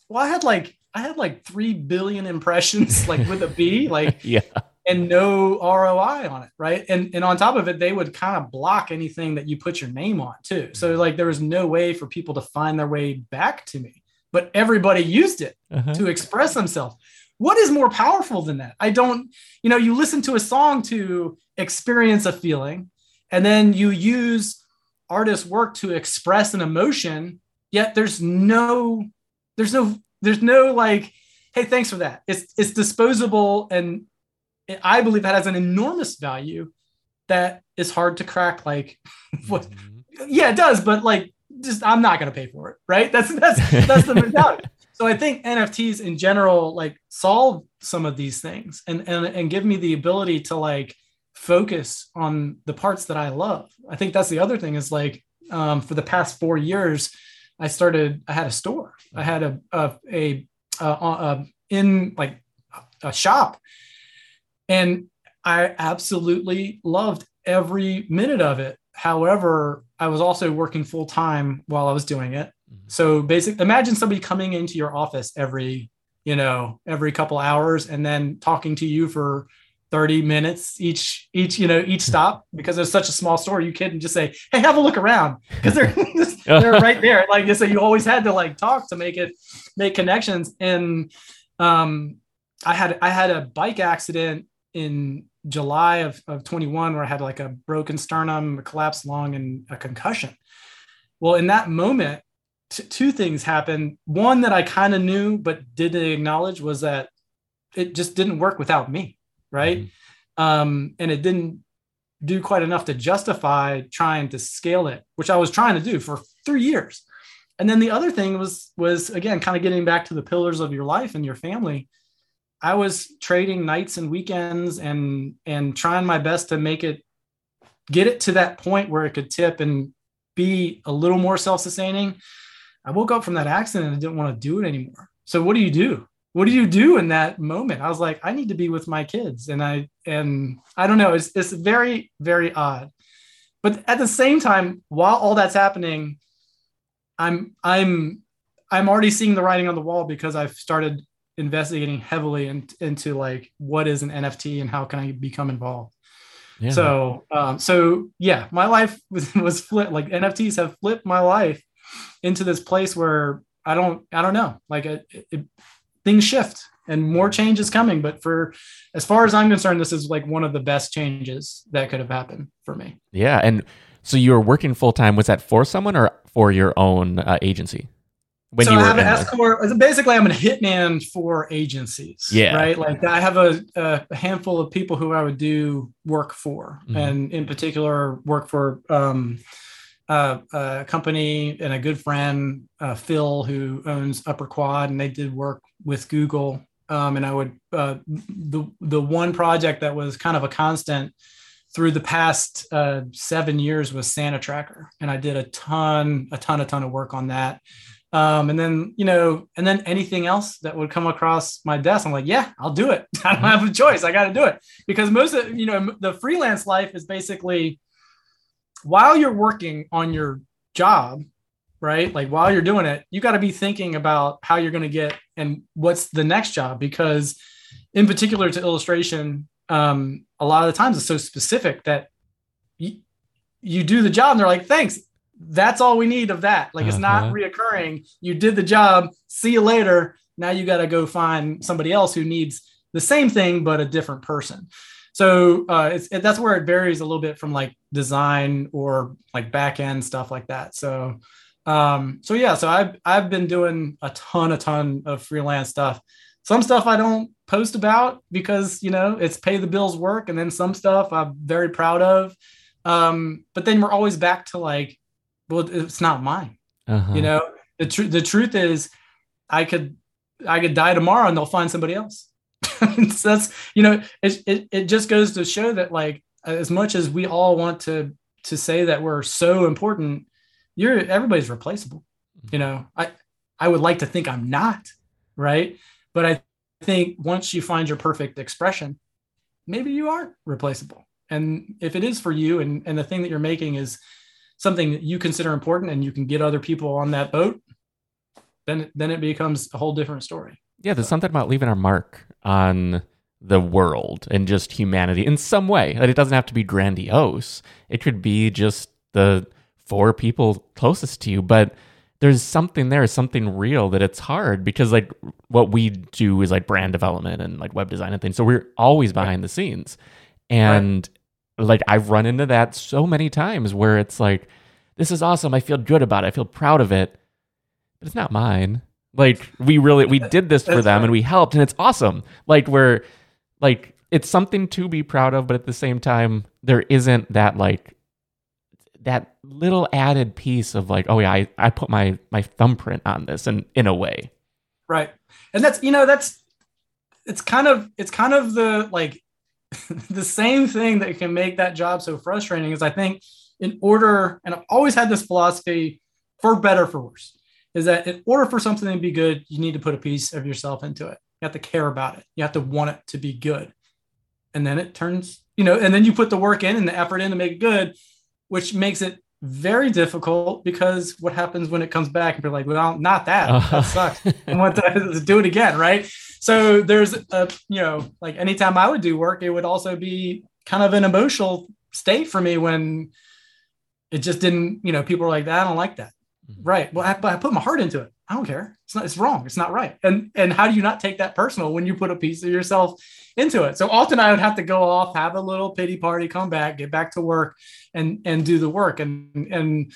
Speaker 3: Well, I had like I had like three billion impressions, like with a B, like *laughs*
Speaker 2: yeah
Speaker 3: and no ROI on it, right? And and on top of it, they would kind of block anything that you put your name on too. So like there was no way for people to find their way back to me, but everybody used it uh-huh. to express themselves. What is more powerful than that? I don't, you know, you listen to a song to experience a feeling, and then you use artist work to express an emotion. Yet there's no, there's no, there's no like, hey, thanks for that. It's it's disposable and I believe that has an enormous value that is hard to crack. Like, *laughs* what? Mm-hmm. Yeah, it does, but like, just I'm not going to pay for it, right? *laughs* That's that's that's the mentality. *laughs* So I think NFTs in general like solve some of these things and and and give me the ability to like focus on the parts that I love. I think that's the other thing is like um, for the past four years, I started. I had a store. I had a a, a, a, a in like a shop and I absolutely loved every minute of it. however, I was also working full time while I was doing it.
Speaker 2: Mm-hmm.
Speaker 3: So basically, imagine somebody coming into your office every, you know, every couple hours and then talking to you for 30 minutes each each you know each stop *laughs* because it's such a small store you couldn't just say hey have a look around *laughs* because they're *laughs* they're right there like so you always had to like talk to make it make connections and um i had i had a bike accident in july of, of 21 where i had like a broken sternum a collapsed lung and a concussion well in that moment t- two things happened one that i kind of knew but didn't acknowledge was that it just didn't work without me right? Mm-hmm. Um, and it didn't do quite enough to justify trying to scale it, which I was trying to do for three years. And then the other thing was was again kind of getting back to the pillars of your life and your family. I was trading nights and weekends and and trying my best to make it get it to that point where it could tip and be a little more self-sustaining. I woke up from that accident and didn't want to do it anymore. So what do you do? what do you do in that moment? I was like, I need to be with my kids. And I, and I don't know, it's, it's very, very odd. But at the same time, while all that's happening, I'm, I'm, I'm already seeing the writing on the wall because I've started investigating heavily in, into like, what is an NFT and how can I become involved? Yeah. So, um, so yeah, my life *laughs* was, was flipped. Like NFTs have flipped my life into this place where I don't, I don't know, like it, it things shift and more change is coming. But for as far as I'm concerned, this is like one of the best changes that could have happened for me.
Speaker 2: Yeah. And so you were working full time. Was that for someone or for your own uh, agency?
Speaker 3: When so you I have an escort. Basically, I'm a hitman for agencies.
Speaker 2: Yeah.
Speaker 3: Right. Like I have a, a handful of people who I would do work for, mm-hmm. and in particular, work for um, uh, a company and a good friend, uh, Phil, who owns Upperquad, and they did work with Google. Um, and I would uh, the the one project that was kind of a constant through the past uh, seven years was Santa Tracker, and I did a ton, a ton, a ton of work on that. Um, and then you know, and then anything else that would come across my desk, I'm like, yeah, I'll do it. *laughs* I don't have a choice. I got to do it because most of you know the freelance life is basically while you're working on your job, right? Like while you're doing it, you got to be thinking about how you're going to get and what's the next job because in particular to illustration, um, a lot of the times it's so specific that you, you do the job and they're like, thanks. That's all we need of that. Like uh-huh. it's not uh-huh. reoccurring. You did the job. See you later. Now you got to go find somebody else who needs the same thing, but a different person. So uh, it's, it, that's where it varies a little bit from like design or like back end stuff like that. So um, so yeah, so I've I've been doing a ton, a ton of freelance stuff. Some stuff I don't post about because you know it's pay the bills work, and then some stuff I'm very proud of. Um, but then we're always back to like, well, it's not mine. Uh-huh. You know, the truth the truth is, I could I could die tomorrow and they'll find somebody else. *laughs* so that's you know, it, it it just goes to show that like as much as we all want to to say that we're so important you're everybody's replaceable. You know, I I would like to think I'm not, right? But I think once you find your perfect expression, maybe you aren't replaceable. And if it is for you and, and the thing that you're making is something that you consider important and you can get other people on that boat, then then it becomes a whole different story.
Speaker 2: Yeah, there's something about leaving our mark on the world and just humanity in some way. That it doesn't have to be grandiose. It could be just the four people closest to you, but there's something there, something real that it's hard because like what we do is like brand development and like web design and things. So we're always behind right. the scenes. And right. Like I've run into that so many times where it's like, this is awesome. I feel good about it. I feel proud of it. But it's not mine. Like we really we did this for them and we helped and it's awesome. Like we're like it's something to be proud of, but at the same time, there isn't that like that little added piece of like, oh yeah, I, I put my my thumbprint on this and in a way.
Speaker 3: Right. And that's you know, that's it's kind of it's kind of the like *laughs* the same thing that can make that job so frustrating is I think in order, and I've always had this philosophy for better for worse, is that in order for something to be good, you need to put a piece of yourself into it. You have to care about it. You have to want it to be good. And then it turns, you know, and then you put the work in and the effort in to make it good which makes it very difficult because what happens when it comes back and you're like, well, not that. Uh-huh. That sucks. I want to do it again, right? So there's a, you know, like anytime I would do work, it would also be kind of an emotional state for me when it just didn't, you know, people were like, that I don't like that. Mm-hmm. Right. Well, I, I put my heart into it. I don't care. It's not, it's wrong. It's not right. And, and how do you not take that personal when you put a piece of yourself into it? So often I would have to go off, have a little pity party, come back, get back to work and, and do the work. And, and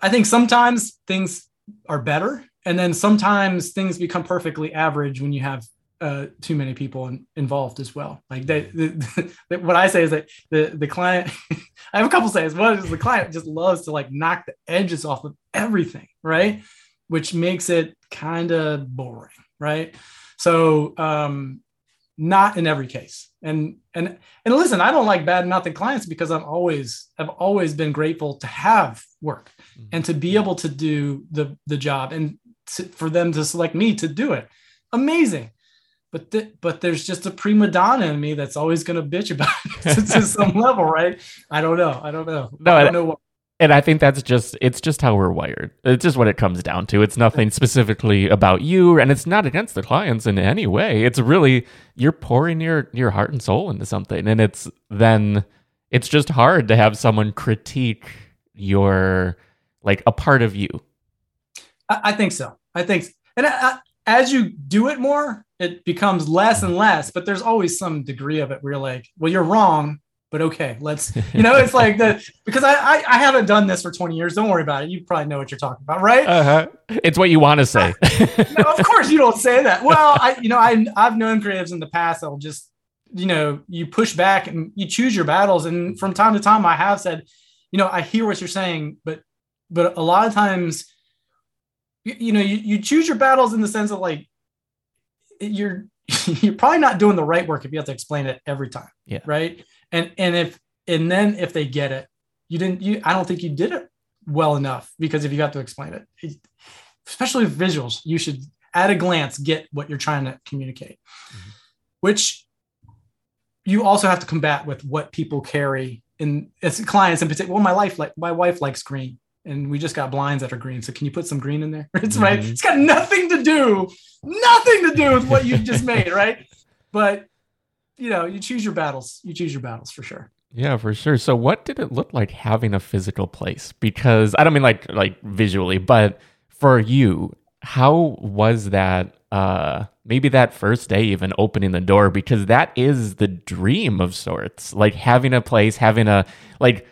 Speaker 3: I think sometimes things are better. And then sometimes things become perfectly average when you have uh, too many people in, involved as well. Like they, the, the, what I say is that the the client, *laughs* I have a couple sayings. One is the client just loves to like knock the edges off of everything, right? Which makes it kind of boring, right? So, um, not in every case. And and and listen, I don't like bad nothing clients because I'm always I've always been grateful to have work mm-hmm. and to be able to do the the job and to, for them to select me to do it. Amazing but th- but there's just a prima donna in me that's always going to bitch about it *laughs* to, to, *laughs* some level, right? I don't know. I don't know.
Speaker 2: No,
Speaker 3: I don't
Speaker 2: know what. And I think that's just it's just how we're wired. It's just what it comes down to. It's nothing specifically about you and it's not against the clients in any way. It's really you're pouring your your heart and soul into something and it's then it's just hard to have someone critique your like a part of you.
Speaker 3: I, I think so. I think and I, as you do it more, it becomes less and less, but there's always some degree of it where you're like, well, you're wrong, but okay, let's, you know, it's like the, *laughs* because I, I, I, haven't done this for 20 years. Don't worry about it. You probably know what you're talking about, right?
Speaker 2: Uh-huh. It's what you want to say. *laughs*
Speaker 3: no, of course you don't say that. Well, I, you know, I, I've known creatives in the past that will just, you know, you push back and you choose your battles. And from time to time I have said, you know, I hear what you're saying, but, but a lot of times you, you know you, you choose your battles in the sense of like you're *laughs* you're probably not doing the right work if you have to explain it every time
Speaker 2: yeah.
Speaker 3: right? And and if and then if they get it you didn't you i don't think you did it well enough because if you have to explain it, it especially with visuals you should at a glance get what you're trying to communicate mm-hmm. which you also have to combat with what people carry in as clients in particular well my life like my wife likes green and we just got blinds that are green. So can you put some green in there? *laughs* It's mm-hmm. right. It's got nothing to do, nothing to do with what you just made, *laughs* right? But you know, you choose your battles. You choose your battles for sure.
Speaker 2: Yeah, for sure. So what did it look like having a physical place? Because I don't mean like like visually, but for you, how was that uh maybe that first day even opening the door because that is the dream of sorts. Like having a place, having a like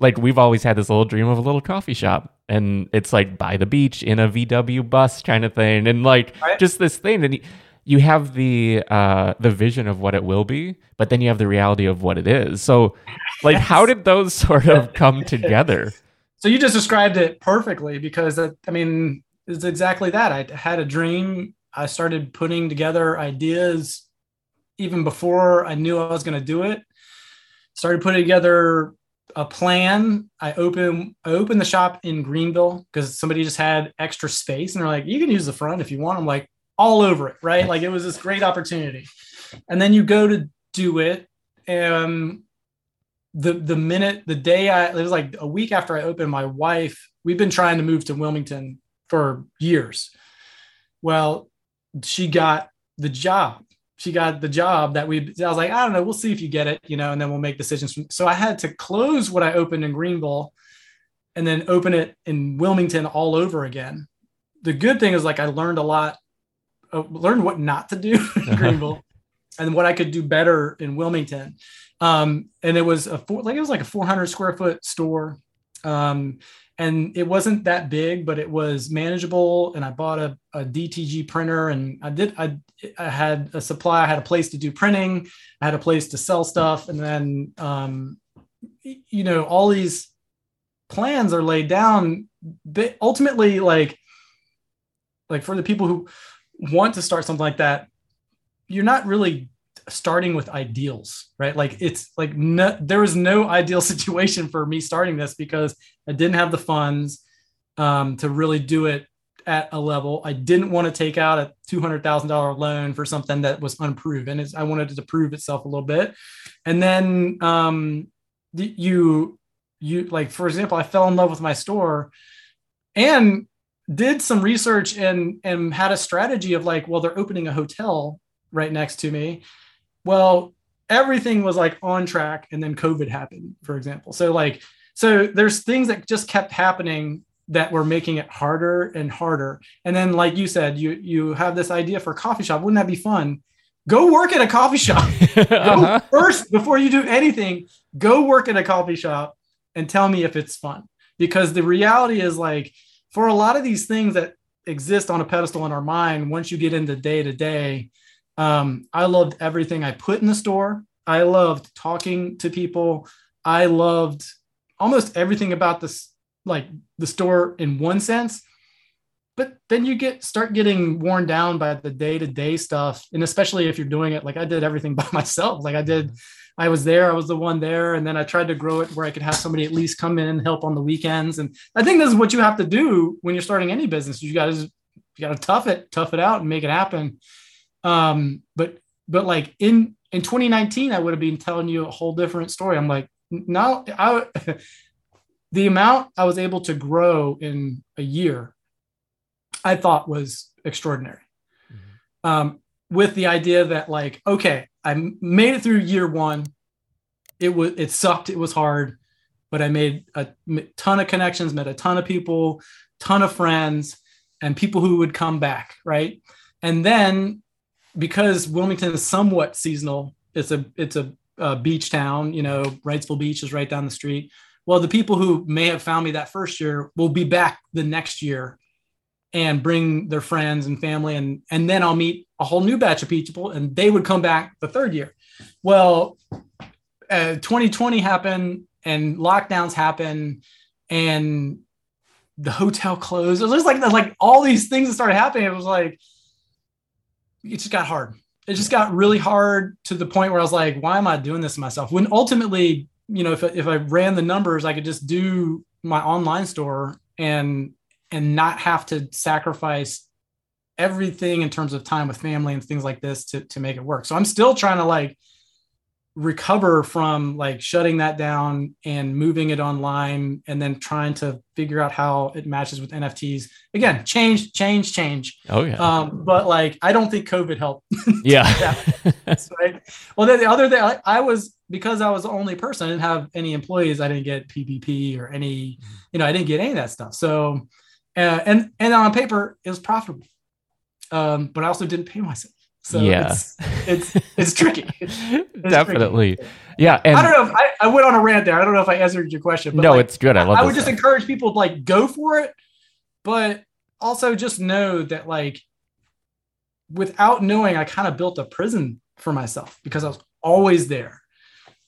Speaker 2: like we've always had this little dream of a little coffee shop and it's like by the beach in a VW bus kind of thing and like right. just this thing and you have the uh the vision of what it will be but then you have the reality of what it is. So like yes. how did those *laughs* sort of come together?
Speaker 3: So you just described it perfectly because uh, i mean it's exactly that. I had a dream. I started putting together ideas even before i knew i was going to do it. Started putting together a plan. I open I opened the shop in Greenville because somebody just had extra space and they're like, you can use the front if you want. I'm like, all over it, right? Like it was this great opportunity. And then you go to do it. And the the minute the day I it was like a week after I opened, my wife, we've been trying to move to Wilmington for years. Well, she got the job she got the job that we I was like, I don't know, we'll see if you get it, you know, and then we'll make decisions. So I had to close what I opened in Greenville and then open it in Wilmington all over again. The good thing is like I learned a lot, uh, learned what not to do *laughs* in Greenville and what I could do better in Wilmington. Um, and it was a four, like it was like a 400 square foot store. Um, and it wasn't that big, but it was manageable. And I bought a, a DTG printer, and I did. I, I had a supply. I had a place to do printing. I had a place to sell stuff, and then um, you know all these plans are laid down. But ultimately, like like for the people who want to start something like that, you're not really starting with ideals, right? Like it's like no, there was no ideal *laughs* situation for me starting this because I didn't have the funds um, to really do it at a level. I didn't want to take out a two hundred thousand dollar loan for something that was unproven. It's, I wanted it to prove itself a little bit, and then um, you you like for example i fell in love with my store and did some research and and had a strategy of like well they're opening a hotel right next to me well everything was like on track and then covid happened for example. So like so there's things that just kept happening that were making it harder and harder. And then like you said you you have this idea for a coffee shop. Wouldn't that be fun? Go work at a coffee shop. *laughs* Uh-huh. first before you do anything go work at a coffee shop and tell me if it's fun. Because the reality is like for a lot of these things that exist on a pedestal in our mind once you get into day to day um, i loved everything i put in the store i loved talking to people i loved almost everything about this like the store in one sense but then you get start getting worn down by the day-to-day stuff and especially if you're doing it like i did everything *laughs* by myself like i did I was there, I was the one there. And then I tried to grow it where I could have somebody at least come in and help on the weekends. And I think this is what you have to do when you're starting any business. You got to, you got to tough it, tough it out and make it happen. Um, but, but like in, in 2019, I would have been telling you a whole different story. I'm like, now I, *laughs* the amount I was able to grow in a year, I thought was extraordinary. Mm-hmm. Um, with the idea that like, okay, I made it through year one. It was it sucked. It was hard, but I made a ton of connections, met a ton of people, ton of friends, and people who would come back. Right, and then because Wilmington is somewhat seasonal, it's a it's a, a beach town. You know, Wrightsville Beach is right down the street. Well, the people who may have found me that first year will be back the next year and bring their friends and family and and then I'll meet a whole new batch of people and they would come back the third year. Well, uh, 2020 happened and lockdowns happened and the hotel closed. It was like like all these things that started happening. It was like it just got hard. It just got really hard to the point where I was like, why am I doing this myself? When ultimately, you know, if if I ran the numbers, I could just do my online store and and not have to sacrifice everything in terms of time with family and things like this to, to make it work. So I'm still trying to like recover from like shutting that down and moving it online and then trying to figure out how it matches with NFTs. Again, change, change, change.
Speaker 2: Oh yeah.
Speaker 3: Um, but like I don't think COVID helped. *laughs*
Speaker 2: yeah.
Speaker 3: That's right. Well, then the other thing I, I, was because I was the only person, I didn't have any employees, I didn't get PPP or any, you know, I didn't get any of that stuff. So uh, and and on paper it was profitable, um, but I also didn't pay myself. So yeah. it's it's, it's tricky. *laughs*
Speaker 2: It's Definitely. Tricky. Yeah. And
Speaker 3: I don't know if I, I went on a rant there. I don't know if I answered your question.
Speaker 2: But no, like, it's good. I love
Speaker 3: I would just encourage people to like go for it, but also just know that like without knowing, I kind of built a prison for myself because I was always there.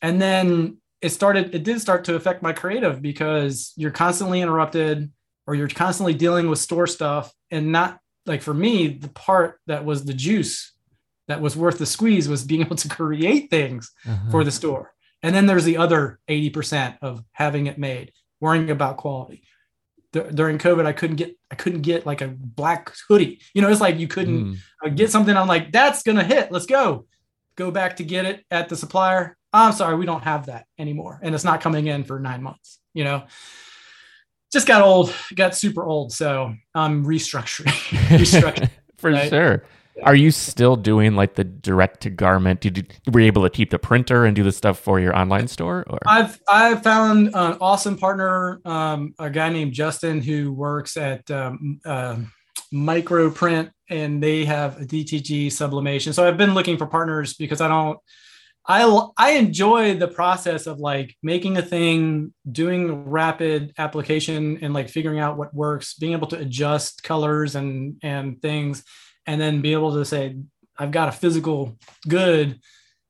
Speaker 3: And then it started, it did start to affect my creative because you're constantly interrupted or you're constantly dealing with store stuff and not like for me the part that was the juice that was worth the squeeze was being *laughs* able to create things uh-huh. for the store and then there's the other 80% of having it made worrying about quality D- during covid i couldn't get i couldn't get like a black hoodie you know it's like you couldn't mm. get something i'm like that's gonna hit let's go go back to get it at the supplier i'm sorry we don't have that anymore and it's not coming in for nine months you know just got old, got super old. So I'm restructuring. *laughs* restructuring *laughs*
Speaker 2: For right? sure. Are you still doing like the direct to garment? Did you were you able to keep the printer and do the stuff for your online store? Or
Speaker 3: I've I've found an awesome partner, um, a guy named Justin who works at um, uh, Microprint, and they have a DTG sublimation. So I've been looking for partners because I don't I I enjoy the process of like making a thing, doing rapid application and like figuring out what works, being able to adjust colors and and things and then be able to say I've got a physical good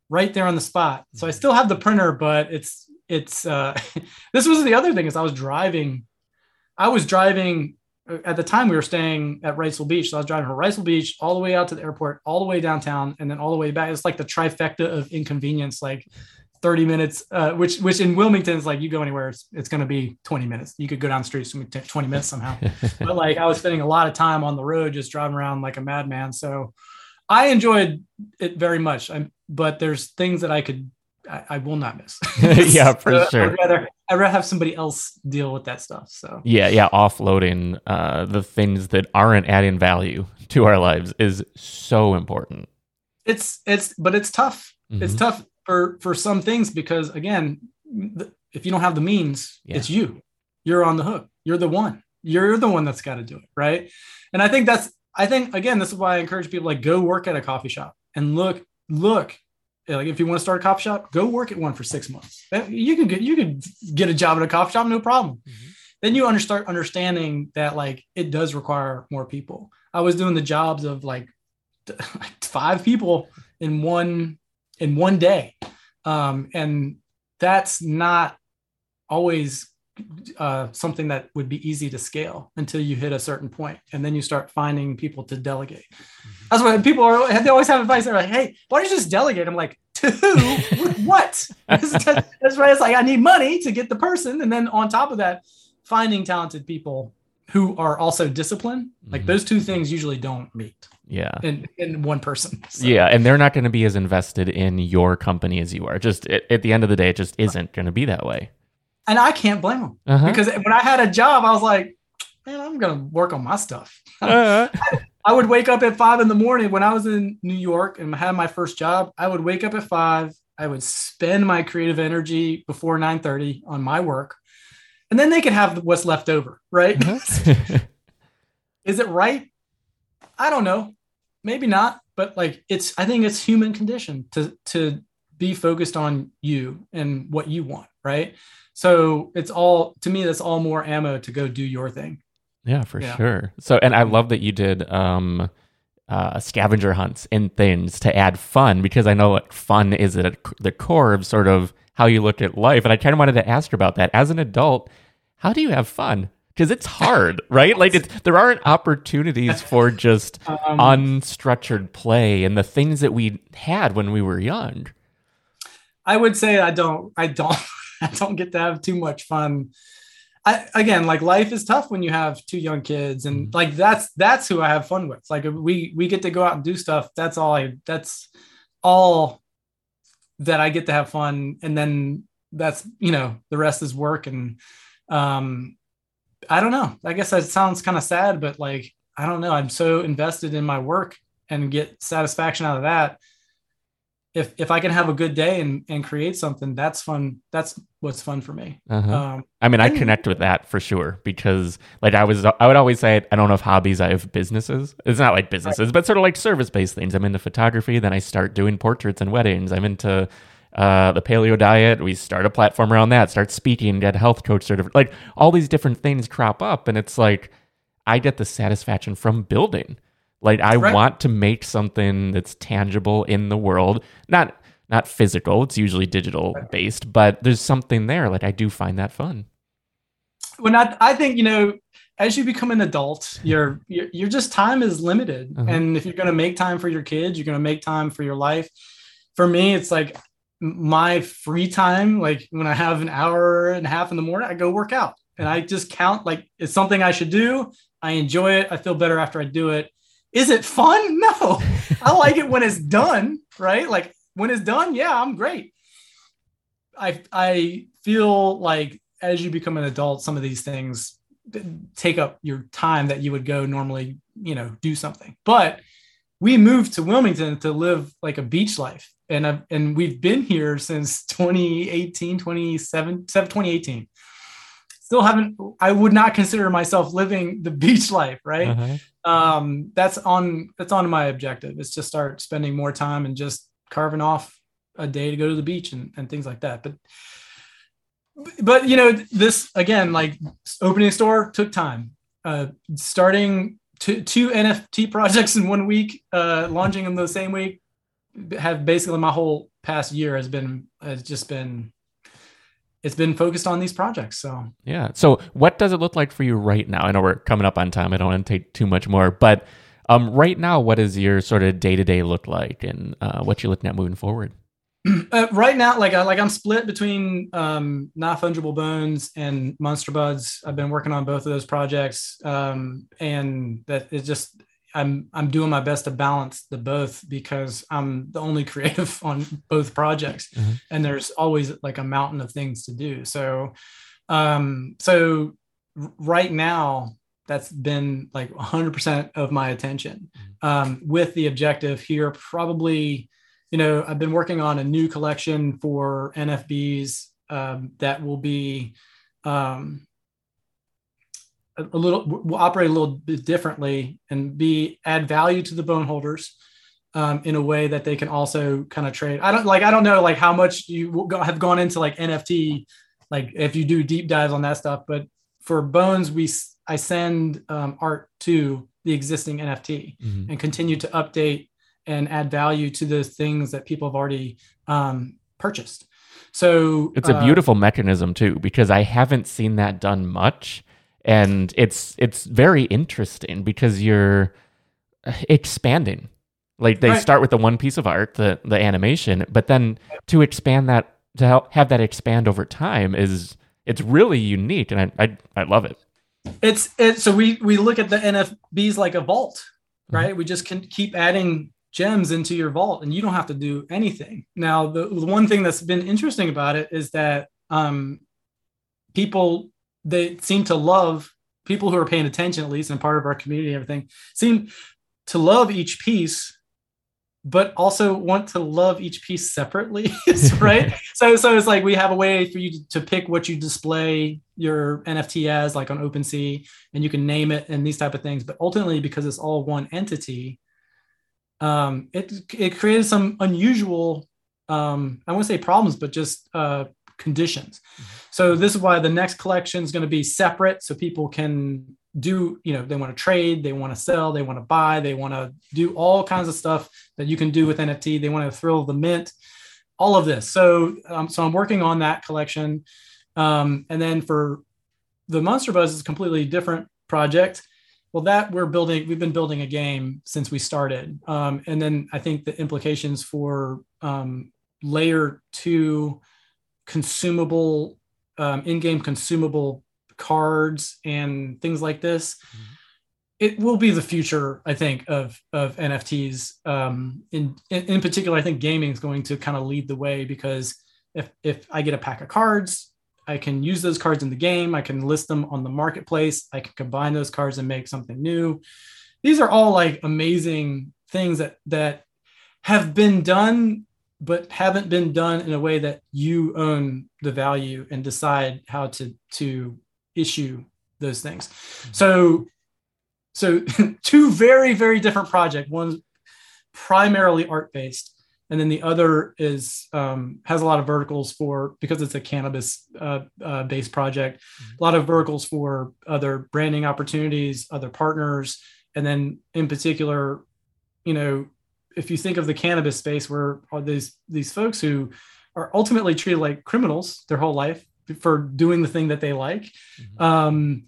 Speaker 3: right there on the spot. So I mm-hmm. still have the printer but it's it's uh *laughs* this was the other thing is I was driving I was driving at the time we were staying at Wrightsville Beach. So I was driving from Wrightsville Beach all the way out to the airport, all the way downtown, and then all the way back. It's like the trifecta of inconvenience, like 30 minutes, uh, which which in Wilmington is like you go anywhere, it's, it's going to be 20 minutes. You could go down the street, 20 minutes somehow. *laughs* but like I was spending a lot of time on the road, just driving around like a madman. So I enjoyed it very much. I'm, but there's things that I could I, I, will not miss. *laughs* *laughs*
Speaker 2: yeah, for so sure.
Speaker 3: I'd rather, I'd rather have somebody else deal with that stuff. So
Speaker 2: Yeah, yeah, offloading uh, the things that aren't adding value to our lives is so important.
Speaker 3: it's it's but it's tough. It's
Speaker 2: Mhm.
Speaker 3: tough for for some things because again, if you don't have the means,
Speaker 2: Yeah.
Speaker 3: it's you. You're on the hook. You're the one. You're the one that's got to do it, right? And I think that's I think again, this is why I encourage people like go work at a coffee shop and look look like if you want to start a coffee shop, go work at one for six months. You can get you could get a job at a coffee shop, no problem.
Speaker 2: Mhm.
Speaker 3: Then you under, start understanding that like it does require more people. I was doing the jobs of like *laughs* five people in one in one day, um, and that's not always uh, something that would be easy to scale until you hit a certain point, and then you start finding people to delegate. That's why people are they always have advice. They're like, "Hey, why don't you just delegate?" I'm like, "To who? *laughs* What?" That's right. It's like I need money to get the person, and then on top of that, finding talented people who are also disciplined. Like
Speaker 2: Mhm.
Speaker 3: those two things usually don't meet
Speaker 2: Yeah.
Speaker 3: in in one person. So,
Speaker 2: Yeah, and they're not going to be as invested in your company as you are. Just at, at the end of the day, it just isn't going to be that way.
Speaker 3: and I can't blame them
Speaker 2: Uh-huh.
Speaker 3: because when I had a job, I was like, "Man, I'm gonna work on my stuff." *laughs*
Speaker 2: Uh,
Speaker 3: I would wake up at five in the morning when I was in New York and had my first job. I would wake up at five. I would spend my creative energy before 9:30 on my work. And then they could have what's left over, right?
Speaker 2: uh-huh. *laughs*
Speaker 3: Is it right? I don't know. Maybe not, but like it's I think it's human condition to to be focused on you and what you want, right? So it's all to me that's all more ammo to go do your thing.
Speaker 2: yeah, for
Speaker 3: Yeah.
Speaker 2: sure. So, and I love that you did um, uh, scavenger hunts and things to add fun because I know what fun is at the core of sort of how you look at life. And I kind of wanted to ask you about that. As an adult, how do you have fun? Because it's hard, right? Like it's, there aren't opportunities *laughs* for just
Speaker 3: Um,
Speaker 2: unstructured play and the things that we had when we were young.
Speaker 3: I would say I don't I don't *laughs* I don't get to have too much fun. I again like life is tough when you have two young kids and like that's that's who I have fun with. Like we we get to go out and do stuff. That's all I that's all that I get to have fun and then that's you know the rest is work and um I don't know. I guess that sounds kind of sad but like I don't know. I'm so invested in my work and get satisfaction out of that if if I can have a good day and and create something, that's fun. That's what's fun for me.
Speaker 2: Uh-huh.
Speaker 3: Um,
Speaker 2: I mean, I connect with that for sure because, like, I was, I would always say, I don't have hobbies, I have businesses. It's not like businesses, but sort of like service based things. I'm into photography, then I start doing portraits and weddings. I'm into uh, the paleo diet. We start a platform around that, start speaking, get a health coach sort of Like, all these different things crop up, and it's like, I get the satisfaction from building. Like, I
Speaker 3: Right.
Speaker 2: want to make something that's tangible in the world, not. Not physical, it's usually digital based, but there's something there. Like, I do find that fun.
Speaker 3: when I I think you know, as you become an adult, *laughs* your your, your just time is limited,
Speaker 2: Uh-huh.
Speaker 3: and if you're going to make time for your kids, you're going to make time for your life. For me, it's like my free time. Like when I have an hour and a half in the morning, I go work out, and I just count like it's something I should do. I enjoy it. I feel better after I do it. Is it fun? *laughs* No. I like it when it's done, right? Like when it's done, yeah, I'm great. I I feel like as you become an adult, some of these things take up your time that you would go normally, you know, do something. But we moved to Wilmington to live like a beach life. And I've, and we've been here since 2018, 27, 2018. Still haven't, I would not consider myself living the *laughs* beach life, right?
Speaker 2: Uh-huh.
Speaker 3: um that's on that's on my objective is to start spending more time and just carving off a day to go to the beach and, and things like that but but you know this again like opening a store took time uh starting two, two nft projects in one week uh launching them the same week have basically my whole past year has been has just been it's been focused on these projects so
Speaker 2: Yeah. So, what does it look like for you right now? I know we're coming up on time. I don't want to take too much more, but um, right now, what does your sort of day to day look like, and uh, what you're looking at moving forward? *clears throat*
Speaker 3: uh, right now, like I like I'm split between um, not fungible bones and monster buds. I've been working on both of those projects, um, and that is just I'm I'm doing my best to balance the both because I'm the only *laughs* creative on both projects, mm-hmm. and there's always like a mountain of things to do. So, um, so right now that's been like 100% of my attention, mm-hmm. um, with the objective here probably. You know, I've been working on a new collection for NFBs um, that will be um, a, little will operate a little bit differently and be add value to the bone holders um, in a way that they can also kind of trade. I don't like I don't know like how much you have gone into like NFT, like if you do deep dives on that stuff. But for bones, we I send um, art to the existing NFT mm-hmm. and continue to update and add value to the things that people have already um, purchased. So
Speaker 2: it's a uh, beautiful mechanism too, because I haven't seen that done much and it's it's very interesting because you're expanding like they right. start with the one piece of art the the animation but then to expand that to help have that expand over time is it's really unique and i i, I love it
Speaker 3: it's it so we we look at the nfbs like a vault mm-hmm. right mm-hmm. we just can keep adding gems into your vault and you don't have to do anything now the, the one thing that's been interesting about it is that um people they seem to love people who are paying attention, at least, and part of our community and everything, seem to love each piece, but also want to love each piece separately, *laughs* *laughs* right? so, so it's like we have a way for you to, to pick what you display your NFT as, like on OpenSea, and you can name it and these type of things. But ultimately, because it's all one entity, um, it it created some unusual, um, I won't say problems, but just uh, conditions. Mm-hmm. So this is why the next collection is going to be separate, so people can do you know they want to trade, they want to sell, they want to buy, they want to do all kinds of stuff that you can do with NFT. They want to thrill the mint, all of this. So um, so I'm working on that collection, um, and then for the Monster Buds is a completely different project well that we're building we've been building a game since we started um, and then i think the implications for um, layer two consumable um, in-game consumable cards and things like this mm-hmm. it will be the future i think of of nfts um, in, in, in particular i think gaming is going to kind of lead the way because if if i get a pack of cards i can use those cards in the game i can list them on the marketplace i can combine those cards and make something new these are all like amazing things that that have been done but haven't been done in a way that you own the value and decide how to to issue those things. Mm-hmm. So so *laughs* two very very different projects. One's primarily art based, and then the other is um, has a lot of verticals for because it's a cannabis uh, uh, based project. Mm-hmm. A lot of verticals for other branding opportunities, other partners, and then in particular, you know, if you think of the cannabis space where are these these folks who are ultimately treated like criminals their whole life for doing the thing that they like mm-hmm. um,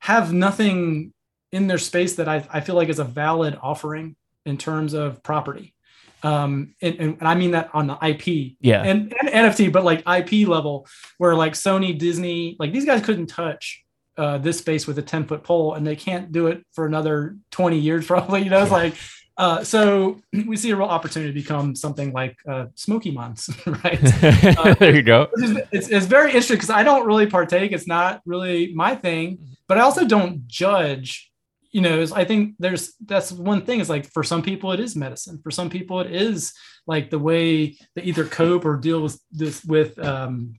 Speaker 3: have nothing in their space that I, I feel like is a valid offering in terms of property. Um, and, and, I mean that on the IP,
Speaker 2: yeah,
Speaker 3: and, and NFT, but like IP level, where like Sony, Disney, like these guys couldn't touch uh, this space with a 10 foot pole and they can't do it for another 20 years *laughs* probably you know it's like uh, so *clears throat* we see a real opportunity to become something like uh, Smoky Months, *laughs* right? *laughs*
Speaker 2: Uh, there you go.
Speaker 3: It's, it's very interesting because I don't really partake. It's not really my thing, but I also don't judge. You know, I think there's that's one thing is like for some people it is medicine. For some people it is like the way they either cope or deal with this with um,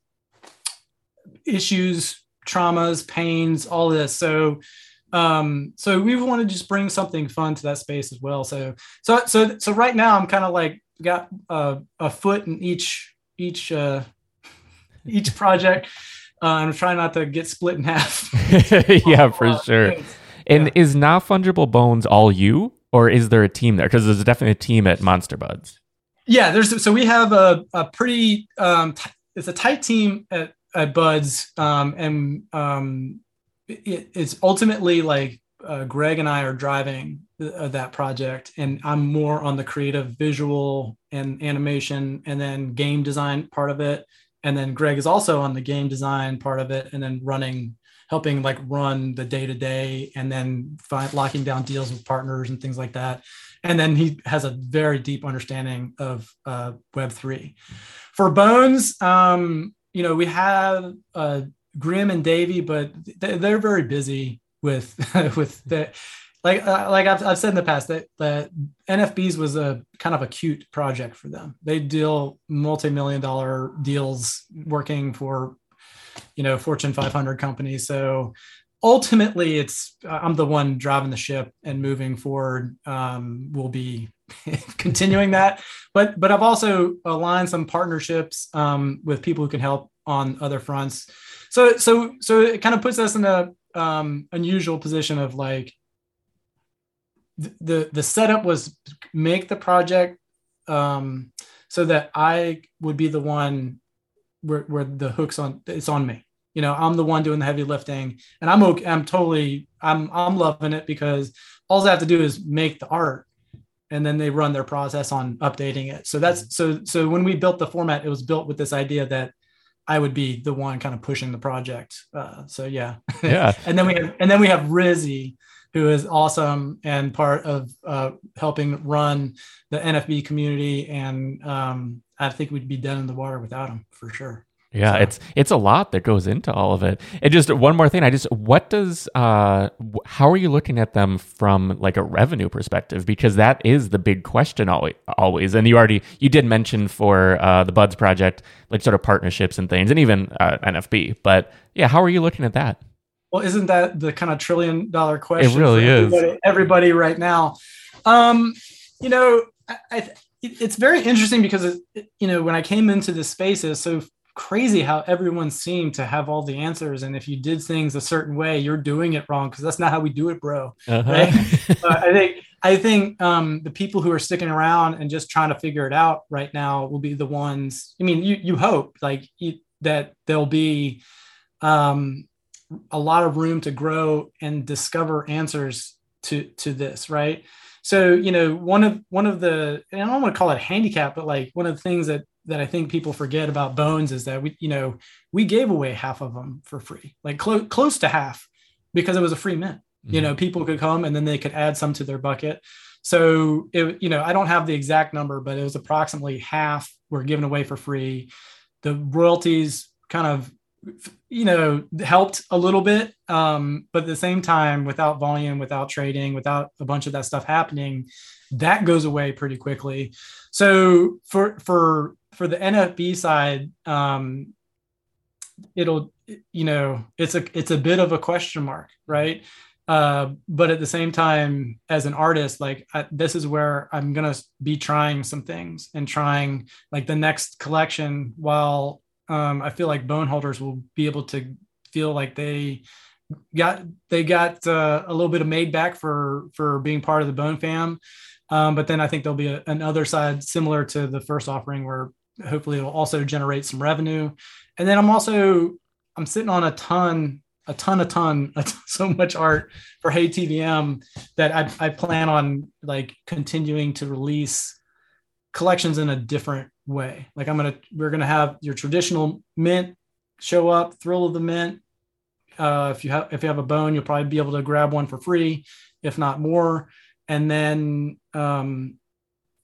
Speaker 3: issues, traumas, pains, all this. So um so we want to just bring something fun to that space as well. So so so so right now i'm kind of like got uh, a foot in each each uh *laughs* each project uh, i'm trying not to get split in half. *laughs*
Speaker 2: Yeah for uh, sure. and yeah. is now fungible bones all you or is there a team there? Because there's definitely a team at monster buds.
Speaker 3: Yeah there's so we have a, a pretty um t- it's a tight team at, at buds um and um it, it's ultimately like uh, Greg and I are driving uh, that project, and I'm more on the creative visual and animation, and then game design part of it. And then Greg is also on the game design part of it, and then running, helping like run the day to day and then find, locking down deals with partners and things like that. And then he has a very deep understanding of uh, Web3. For Bones, um, you know, we have uh, Grim and Davey, but they're very busy with *laughs* with the like uh, like I've, I've said in the past that that NFBs was a kind of a cute project for them. They deal multi-million dollar deals working for you know Fortune 500 companies. So ultimately, it's I'm the one driving the ship and moving forward. Um, we'll be *laughs* continuing that, but but I've also aligned some partnerships um, with people who can help on other fronts. So so so it kind of puts us in a um, unusual position of like the the setup was make the project um, so that I would be the one where, where the hooks on it's on me. You know, I'm the one doing the heavy lifting, and I'm okay. I'm totally I'm I'm loving it because all I have to do is make the art, and then they run their process on updating it. So that's so so when we built the format, it was built with this idea that I would be the one kind of pushing the project. Uh, so yeah, *laughs*
Speaker 2: yeah.
Speaker 3: and then we have and then we have Rizzy, who is awesome and part of uh, helping run the NFB community. And um, I think we'd be dead in the water without him for sure.
Speaker 2: Yeah, so. it's it's a lot that goes into all of it. And just one more thing, I just what does uh how are you looking at them from like a revenue perspective because that is the big question always always. And you already you did mention for uh the Buds project like sort of partnerships and things and even uh, NFB. But yeah, how are you looking at that?
Speaker 3: Well, isn't that the kind of trillion dollar question?
Speaker 2: It really
Speaker 3: everybody,
Speaker 2: is.
Speaker 3: Everybody right now. Um, you know, I, I, it's very interesting because, it, you know, when I came into this space, it's so crazy how everyone seemed to have all the answers. And if you did things a certain way, you're doing it wrong because that's not how we do it, bro. Uh-huh. Right? *laughs* I think I think um, the people who are sticking around and just trying to figure it out right now will be the ones. I mean, you you hope like you, that there'll be um, a lot of room to grow and discover answers to to this right so you know one of one of the i don't want to call it handicap but like one of the things that that i think people forget about bones is that we you know we gave away half of them for free like clo- close to half because it was a free mint. Mm-hmm. you know people could come and then they could add some to their bucket. So it you know i don't have the exact number but it was approximately half were given away for free. The royalties kind of you know helped a little bit um, but at the same time without volume without trading without a bunch of that stuff happening that goes away pretty quickly. So for for for the nfb side um, it'll you know it's a it's a bit of a question mark right uh, but at the same time as an artist like I, this is where i'm gonna be trying some things and trying like the next collection while um, I feel like bone holders will be able to feel like they got they got uh, a little bit of made back for for being part of the bone fam. Um, but then I think there'll be a, another side similar to the first offering where hopefully it'll also generate some revenue. And then I'm also I'm sitting on a ton, a ton, a ton, *laughs* a ton so much art for Hey TVM that I, I plan on like continuing to release collections in a different way. Like I'm gonna, we're gonna have your traditional mint show up, thrill of the mint. Uh, if you have, if you have a bone, you'll probably be able to grab one for free, if not more. And then, um,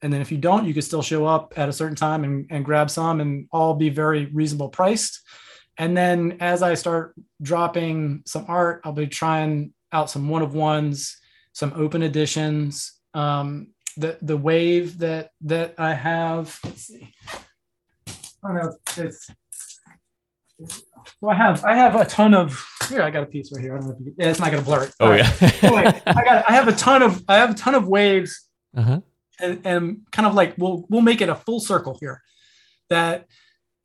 Speaker 3: and then if you don't, you can still show up at a certain time and, and grab some, and all be very reasonable priced. And then as I start dropping some art, I'll be trying out some one of ones, some open editions, um, the the wave that that I have. Let's see. I don't know. It's, well, I have I have a ton of here. I got a piece right here. I don't know if you, yeah, it's not going to blur it.
Speaker 2: Oh yeah.
Speaker 3: anyway, I got I have a ton of I have a ton of waves, uh-huh. And, and kind of like we'll we'll make it a full circle here. That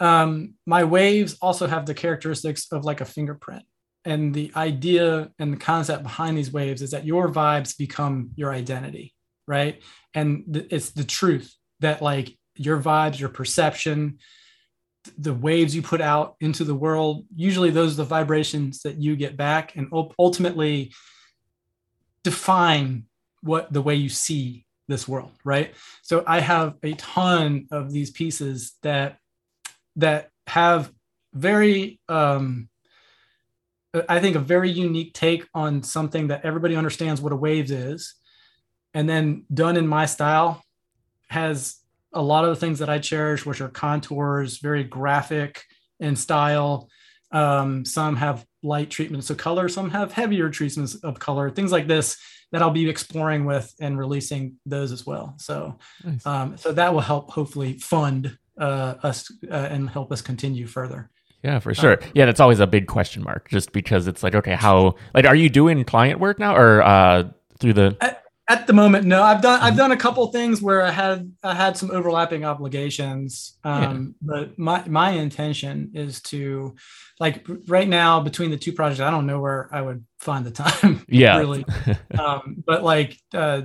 Speaker 3: um, my waves also have the characteristics of like a fingerprint, and the idea and the concept behind these waves is that your vibes become your identity right and th- it's the truth that like your vibes your perception the waves you put out into the world usually those are the vibrations that you get back and ultimately define what the way you see this world right? So i have a ton of these pieces that that have very um I think a very unique take on something that everybody understands what a waves is, and then done in my style has a lot of the things that I cherish, which are contours, very graphic in style. Um, some have light treatments of color, some have heavier treatments of color, things like this that I'll be exploring with and releasing those as well. So, nice. um, so that will help hopefully fund uh, us uh, and help us continue further.
Speaker 2: Yeah, for sure. Um, yeah, that's always a big question mark, just because it's like, okay, how like are you doing client work now or uh, through the?
Speaker 3: At, at the moment, no. I've done I've mm-hmm. done a couple things where I had I had some overlapping obligations. Um, yeah. But my my intention is to, like, right now between the two projects, I don't know where I would find the time. *laughs*
Speaker 2: Yeah,
Speaker 3: really. *laughs* um, but like, uh,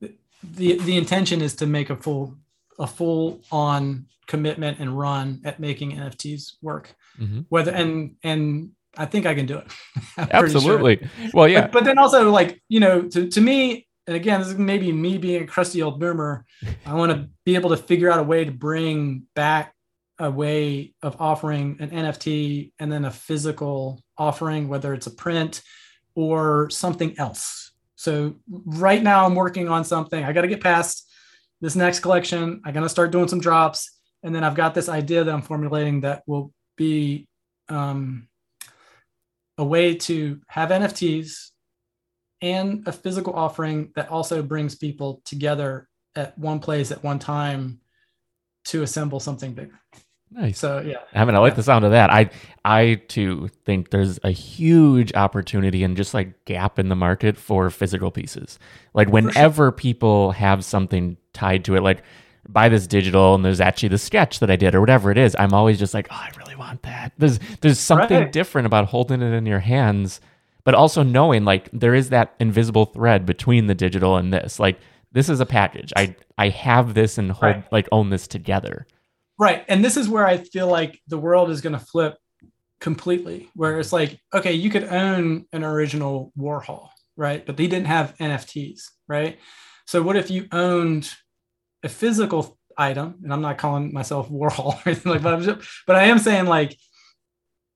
Speaker 3: the the intention is to make a full a full on commitment and run at making NFTs work. Mm-hmm. Whether and and I think I can do it. *laughs*
Speaker 2: Absolutely. Sure. Well, yeah.
Speaker 3: But, but, then also like, you know, to, to me, and again, this is maybe me being a crusty old boomer. I want to be able to figure out a way to bring back a way of offering an NFT and then a physical offering, whether it's a print or something else. So right now I'm working on something. I got to get past this next collection. I'm going to start doing some drops. And then I've got this idea that I'm formulating that will be um, a way to have NFTs and a physical offering that also brings people together at one place at one time to assemble something bigger.
Speaker 2: Nice.
Speaker 3: So yeah.
Speaker 2: I mean, I like yeah. the sound of that. I I too think there's a huge opportunity and just like gap in the market for physical pieces. Like whenever sure. people have something tied to it, like buy this digital and there's actually the sketch that I did or whatever it is, I'm always just like, oh, I really want that. There's there's something right. different about holding it in your hands but also knowing like there is that invisible thread between the digital and this. Like this is a package. I I have this and hold right. like own this together.
Speaker 3: Right. And this is where I feel like the world is going to flip completely where it's like okay, you could own an original Warhol, right? But they didn't have NFTs, right? So what if you owned a physical item and I'm not calling myself Warhol *laughs* or anything like that, but I am saying like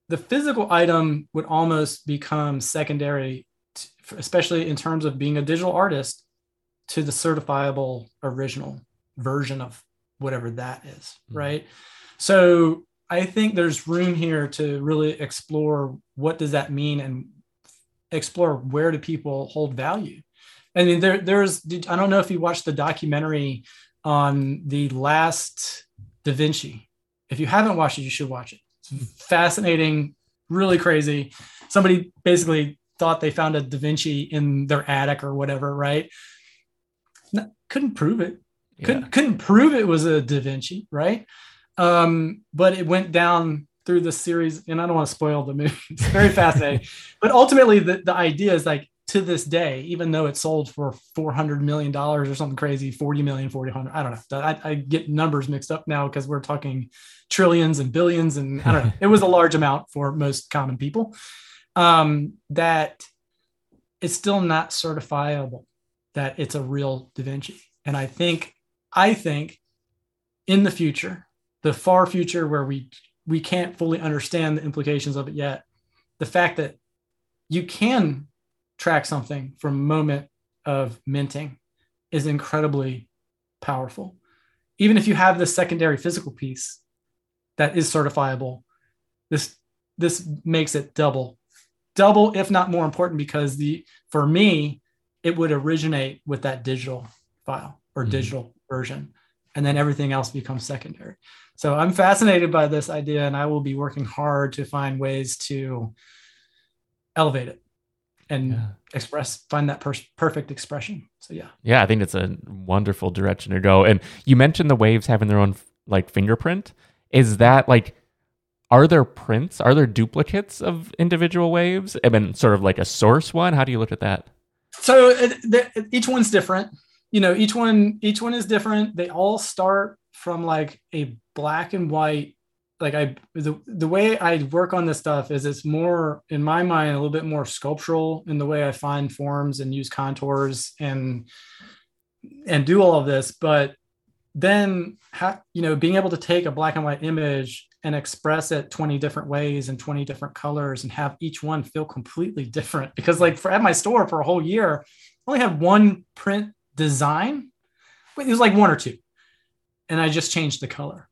Speaker 3: the physical item would almost become secondary, to, especially in terms of being a digital artist, to the certifiable original version of whatever that is, mm-hmm. right? So I think there's room here to really explore what does that mean and explore where do people hold value. I mean, there, there's I don't know if you watched the documentary on the last Da Vinci. If you haven't watched it, you should watch it. It's fascinating, really crazy. Somebody basically thought they found a Da Vinci in their attic or whatever, right? No, couldn't prove it. Couldn't couldn't prove it was a Da Vinci, right? Um, but it went down through the series, and I don't want to spoil the movie. *laughs* It's very fascinating. *laughs* but ultimately, the, the idea is like to this day, even though it sold for $400 million or something crazy, 40 million, 400, I don't know. I, I get numbers mixed up now because we're talking trillions and billions. And I don't know, *laughs* it was a large amount for most common people um, that it's still not certifiable that it's a real Da Vinci. And I think, I think in the future, the far future where we, we can't fully understand the implications of it yet, the fact that you can track something from moment of minting is incredibly powerful. Even if you have the secondary physical piece that is certifiable, this this makes it double, double if not more important because the for me it would originate with that digital file or mm-hmm. digital version, and then everything else becomes secondary. So I'm fascinated by this idea, and I will be working hard to find ways to elevate it and yeah. express find that per- perfect expression. So yeah.
Speaker 2: Yeah i think it's a wonderful direction to go. And you mentioned the waves having their own like fingerprint. Is that like are there prints are there duplicates of individual waves? I mean sort of like a source one? How do you look at that?
Speaker 3: So it, each one's different. You know each one each one is different. They all start from like a black and white like I the the way I work on this stuff is it's more in my mind a little bit more sculptural in the way I find forms and use contours and and do all of this. But then ha- you know being able to take a black and white image and express it 20 different ways and 20 different colors and have each one feel completely different. Because like for at my store for a whole year I only had one print design. It was like one or two. And i just changed the color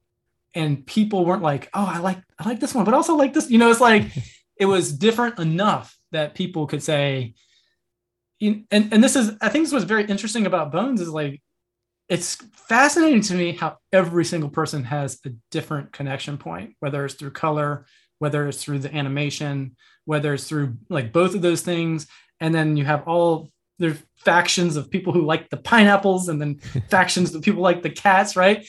Speaker 3: and people weren't like oh i like i like this one but also like this you know it's like *laughs* it was different enough that people could say and and this is i think this was very interesting about bones is like it's fascinating to me how every single person has a different connection point whether it's through color whether it's through the animation whether it's through like both of those things. And then you have all there's factions of people who like the pineapples and then *laughs* factions of people like the cats right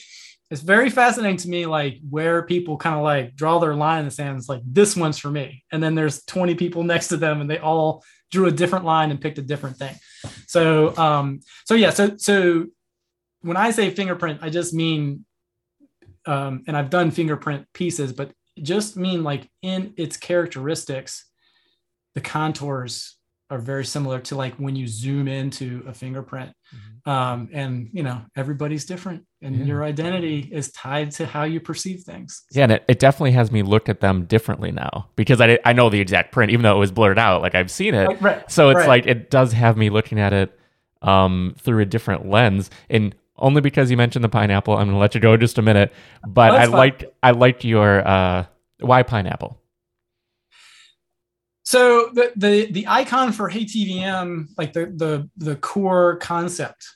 Speaker 3: it's very fascinating to me like where people kind of like draw their line in the sand. It's like this one's for me. And then there's 20 people *laughs* next to them and they all drew a different line and picked a different thing. So um so yeah so so when i say fingerprint i just mean um and i've done fingerprint pieces but just mean like in its characteristics the contours are very similar to like when you zoom into a fingerprint mm-hmm. um, and you know everybody's different and yeah. your identity is tied to how you perceive things
Speaker 2: yeah and it, it definitely has me look at them differently now because I, I know the exact print even though it was blurred out like i've seen it right. so it's right. like it does have me looking at it um, through a different lens and only because you mentioned the pineapple i'm gonna let you go just a minute but oh, i liked i liked your uh, why pineapple
Speaker 3: so the the the icon for Hey TVM, like the the the core concept,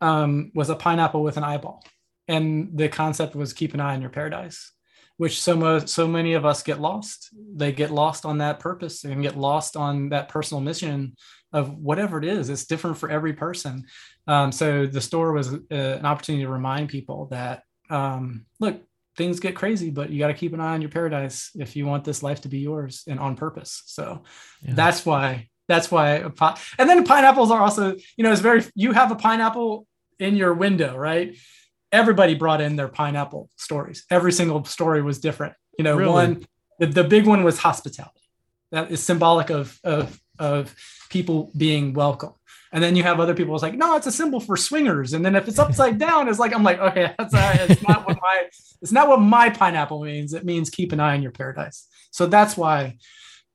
Speaker 3: um, was a pineapple with an eyeball, and the concept was keep an eye on your paradise, which so much so many of us get lost. They get lost on that purpose and get lost on that personal mission of whatever it is. It's different for every person. Um, so the store was uh, an opportunity to remind people that um, look, things get crazy, but you got to keep an eye on your paradise if you want this life to be yours and on purpose. So yeah. that's why that's why and then pineapples are also you know it's very you have a pineapple in your window right everybody brought in their pineapple stories every single story was different you know really? one the, the big one was hospitality that is symbolic of of of people being welcome and then you have other people it's like, no, it's a symbol for swingers. And then if it's upside *laughs* down, it's like, I'm like, okay, that's uh, it's not what my it's not what my pineapple means. It means keep an eye on your paradise. So that's why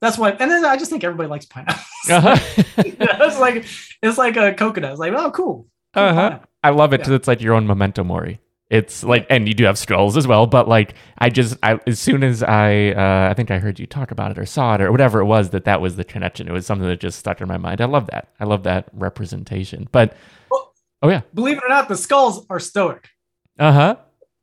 Speaker 3: that's why and then I just think everybody likes pineapples. Uh-huh. *laughs* it's like it's like a coconut. It's like, oh cool.
Speaker 2: uh-huh. I love it because yeah. it's like your own memento mori. It's like, and you do have skulls as well, but like, I just, I, as soon as I, uh, I think I heard you talk about it or saw it or whatever it was, that that was the connection. It was something that just stuck in my mind. I love that. I love that representation. But, well, oh yeah,
Speaker 3: believe it or not, the skulls are stoic.
Speaker 2: Uh huh.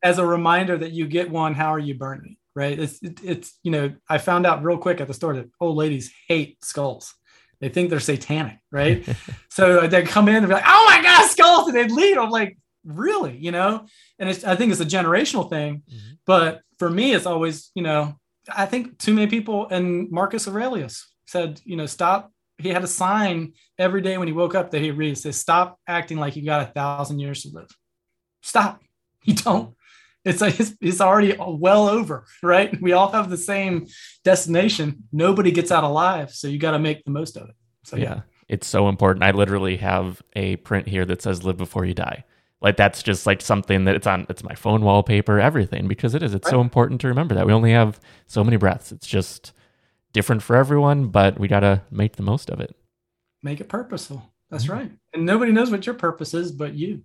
Speaker 3: As a reminder that you get one, how are you burning? Right. It's, it, it's, you know, I found out real quick at the store that old ladies hate skulls they think they're satanic, right? *laughs* so they come in and be like, "Oh my god, skulls!" and they'd leave. I'm like, really you know? And it's i think it's a generational thing mm-hmm. but for me it's always you know i think too many people and marcus aurelius said you know stop he had a sign every day when he woke up that he read says stop acting like you got a thousand years to live. Stop. You don't. It's like it's, it's already well over right? We all have the same destination. Nobody gets out alive so you got to make the most of it. So
Speaker 2: yeah. yeah. It's so important. I literally have a print here that says live before you die like that's just like something that it's on it's my phone wallpaper everything because it is it's right. so important to remember that we only have so many breaths. It's just different for everyone but we got to make the most of it.
Speaker 3: Make it purposeful. That's mm-hmm. right. And nobody knows what your purpose is but you.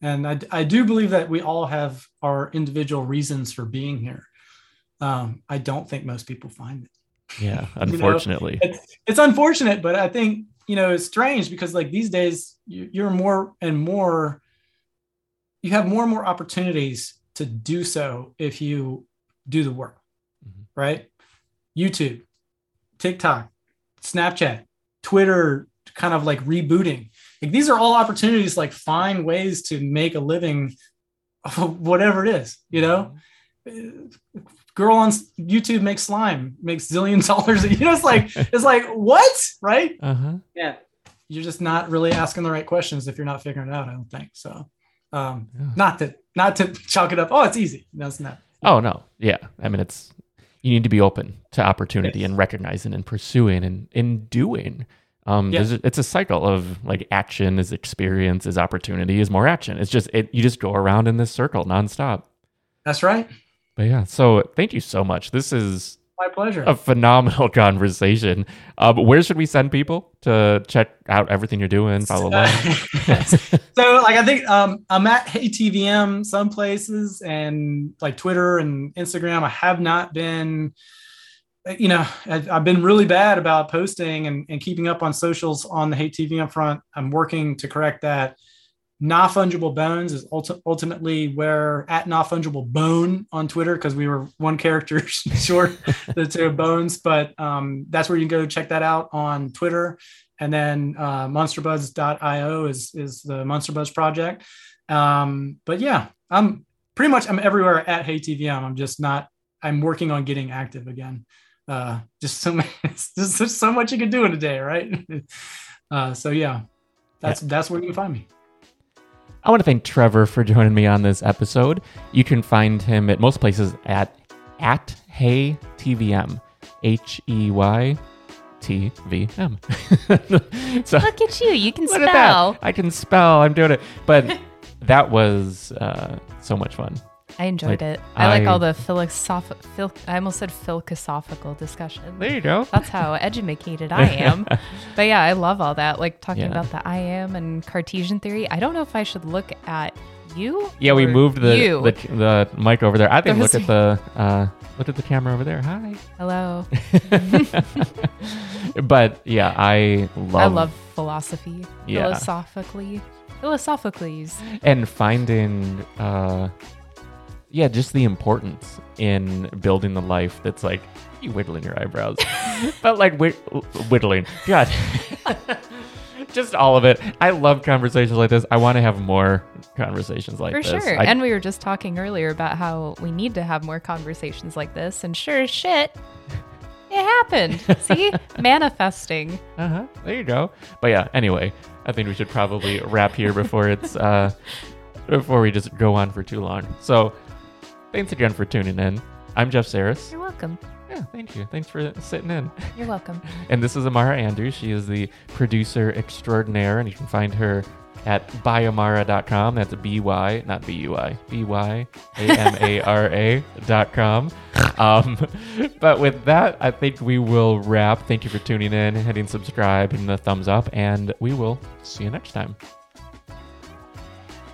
Speaker 3: And I, I do believe that we all have our individual reasons for being here. Um, i don't think most people find it.
Speaker 2: Yeah unfortunately *laughs*
Speaker 3: you know, it's, it's unfortunate but i think you know it's strange because like these days you're more and more you have more and more opportunities to do so if you do the work, mm-hmm. right? YouTube, TikTok, Snapchat, Twitter, kind of like rebooting. Like these are all opportunities, like find ways to make a living, *laughs* whatever it is, you know. Mm-hmm. Girl on YouTube makes slime, makes zillion *laughs* dollars. You know, it's like it's like what, right?
Speaker 2: Uh-huh.
Speaker 3: Yeah, you're just not really asking the right questions if you're not figuring it out. I don't think so. Um, yeah. Not to not to *laughs* chalk it up. Oh, it's easy. No, it's not.
Speaker 2: Oh no, yeah. I mean, it's you need to be open to opportunity yes. and recognizing and pursuing and in doing. Um, yes. it's a cycle of like action is experience is opportunity is more action. It's just it you just go around in this circle nonstop.
Speaker 3: That's right.
Speaker 2: But yeah, so thank you so much. This is
Speaker 3: My pleasure.
Speaker 2: a phenomenal *laughs* conversation. Um, where should we send people to check out everything you're doing? Follow along. *laughs*
Speaker 3: so like I think um, I'm at HeyTVM some places and like Twitter and Instagram. I have not been, you know, I've I've been really bad about posting and, and keeping up on socials on the HeyTVM front. I'm working to correct that. Not fungible bones is ulti- ultimately where at not fungible bone on Twitter because we were one character *laughs* short the two bones, but um, that's where you can go check that out on Twitter. And then uh, monsterbuds.io is is the Monster Buds project. Um, but yeah, I'm pretty much I'm everywhere at Hey TVM. I'm just not. I'm working on getting active again. Uh, just so *laughs* much, there's just so much you can do in a day, right? *laughs* uh, so yeah, that's that's where you can find me.
Speaker 2: I want to thank Trevor for joining me on this episode. You can find him at most places at at Hey TVM, H E Y T V M. *laughs* So
Speaker 1: Look at you. You can spell.
Speaker 2: that. I can spell. I'm doing it. But *laughs* that was uh, so much fun.
Speaker 1: I enjoyed
Speaker 2: Like,
Speaker 1: it. I, like all the philosoph- phil- I almost said philosophical discussion.
Speaker 2: There you go.
Speaker 1: That's how *laughs* educated I am. *laughs* but yeah, I love all that. Like talking
Speaker 2: Yeah.
Speaker 1: about the I am and Cartesian theory. I don't know if I should look at you.
Speaker 2: Yeah, we moved the, the the mic over there. I think look at the uh, look at the camera over there. Hi.
Speaker 1: Hello. *laughs*
Speaker 2: but yeah, I love,
Speaker 1: I love philosophy.
Speaker 2: Yeah.
Speaker 1: Philosophically. Philosophically.
Speaker 2: and finding uh yeah just the importance in building the life that's like you whittling your eyebrows *laughs* but like whit- whittling god *laughs* just all of it i love conversations like this i want to have more conversations like
Speaker 1: For
Speaker 2: this For
Speaker 1: sure.
Speaker 2: I-
Speaker 1: and we were just talking earlier about how we need to have more conversations like this. And sure as shit, it happened. *laughs* See? Manifesting.
Speaker 2: uh-huh there you go but yeah anyway i think we should probably wrap here before it's uh before we just go on for too long so thanks again for tuning in i'm jeff saris
Speaker 1: You're welcome.
Speaker 2: yeah thank you thanks for sitting in *laughs*
Speaker 1: You're welcome.
Speaker 2: And this is Amara Andrews. She is the producer extraordinaire, and you can find her at byamara.com. That's B Y, not B U I, B Y A M A R A *laughs* dot com. Um, *laughs* but with that, I think we will wrap. Thank you for tuning in, hitting subscribe, and the thumbs up, and we will see you next time.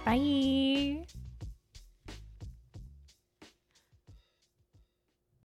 Speaker 1: Bye.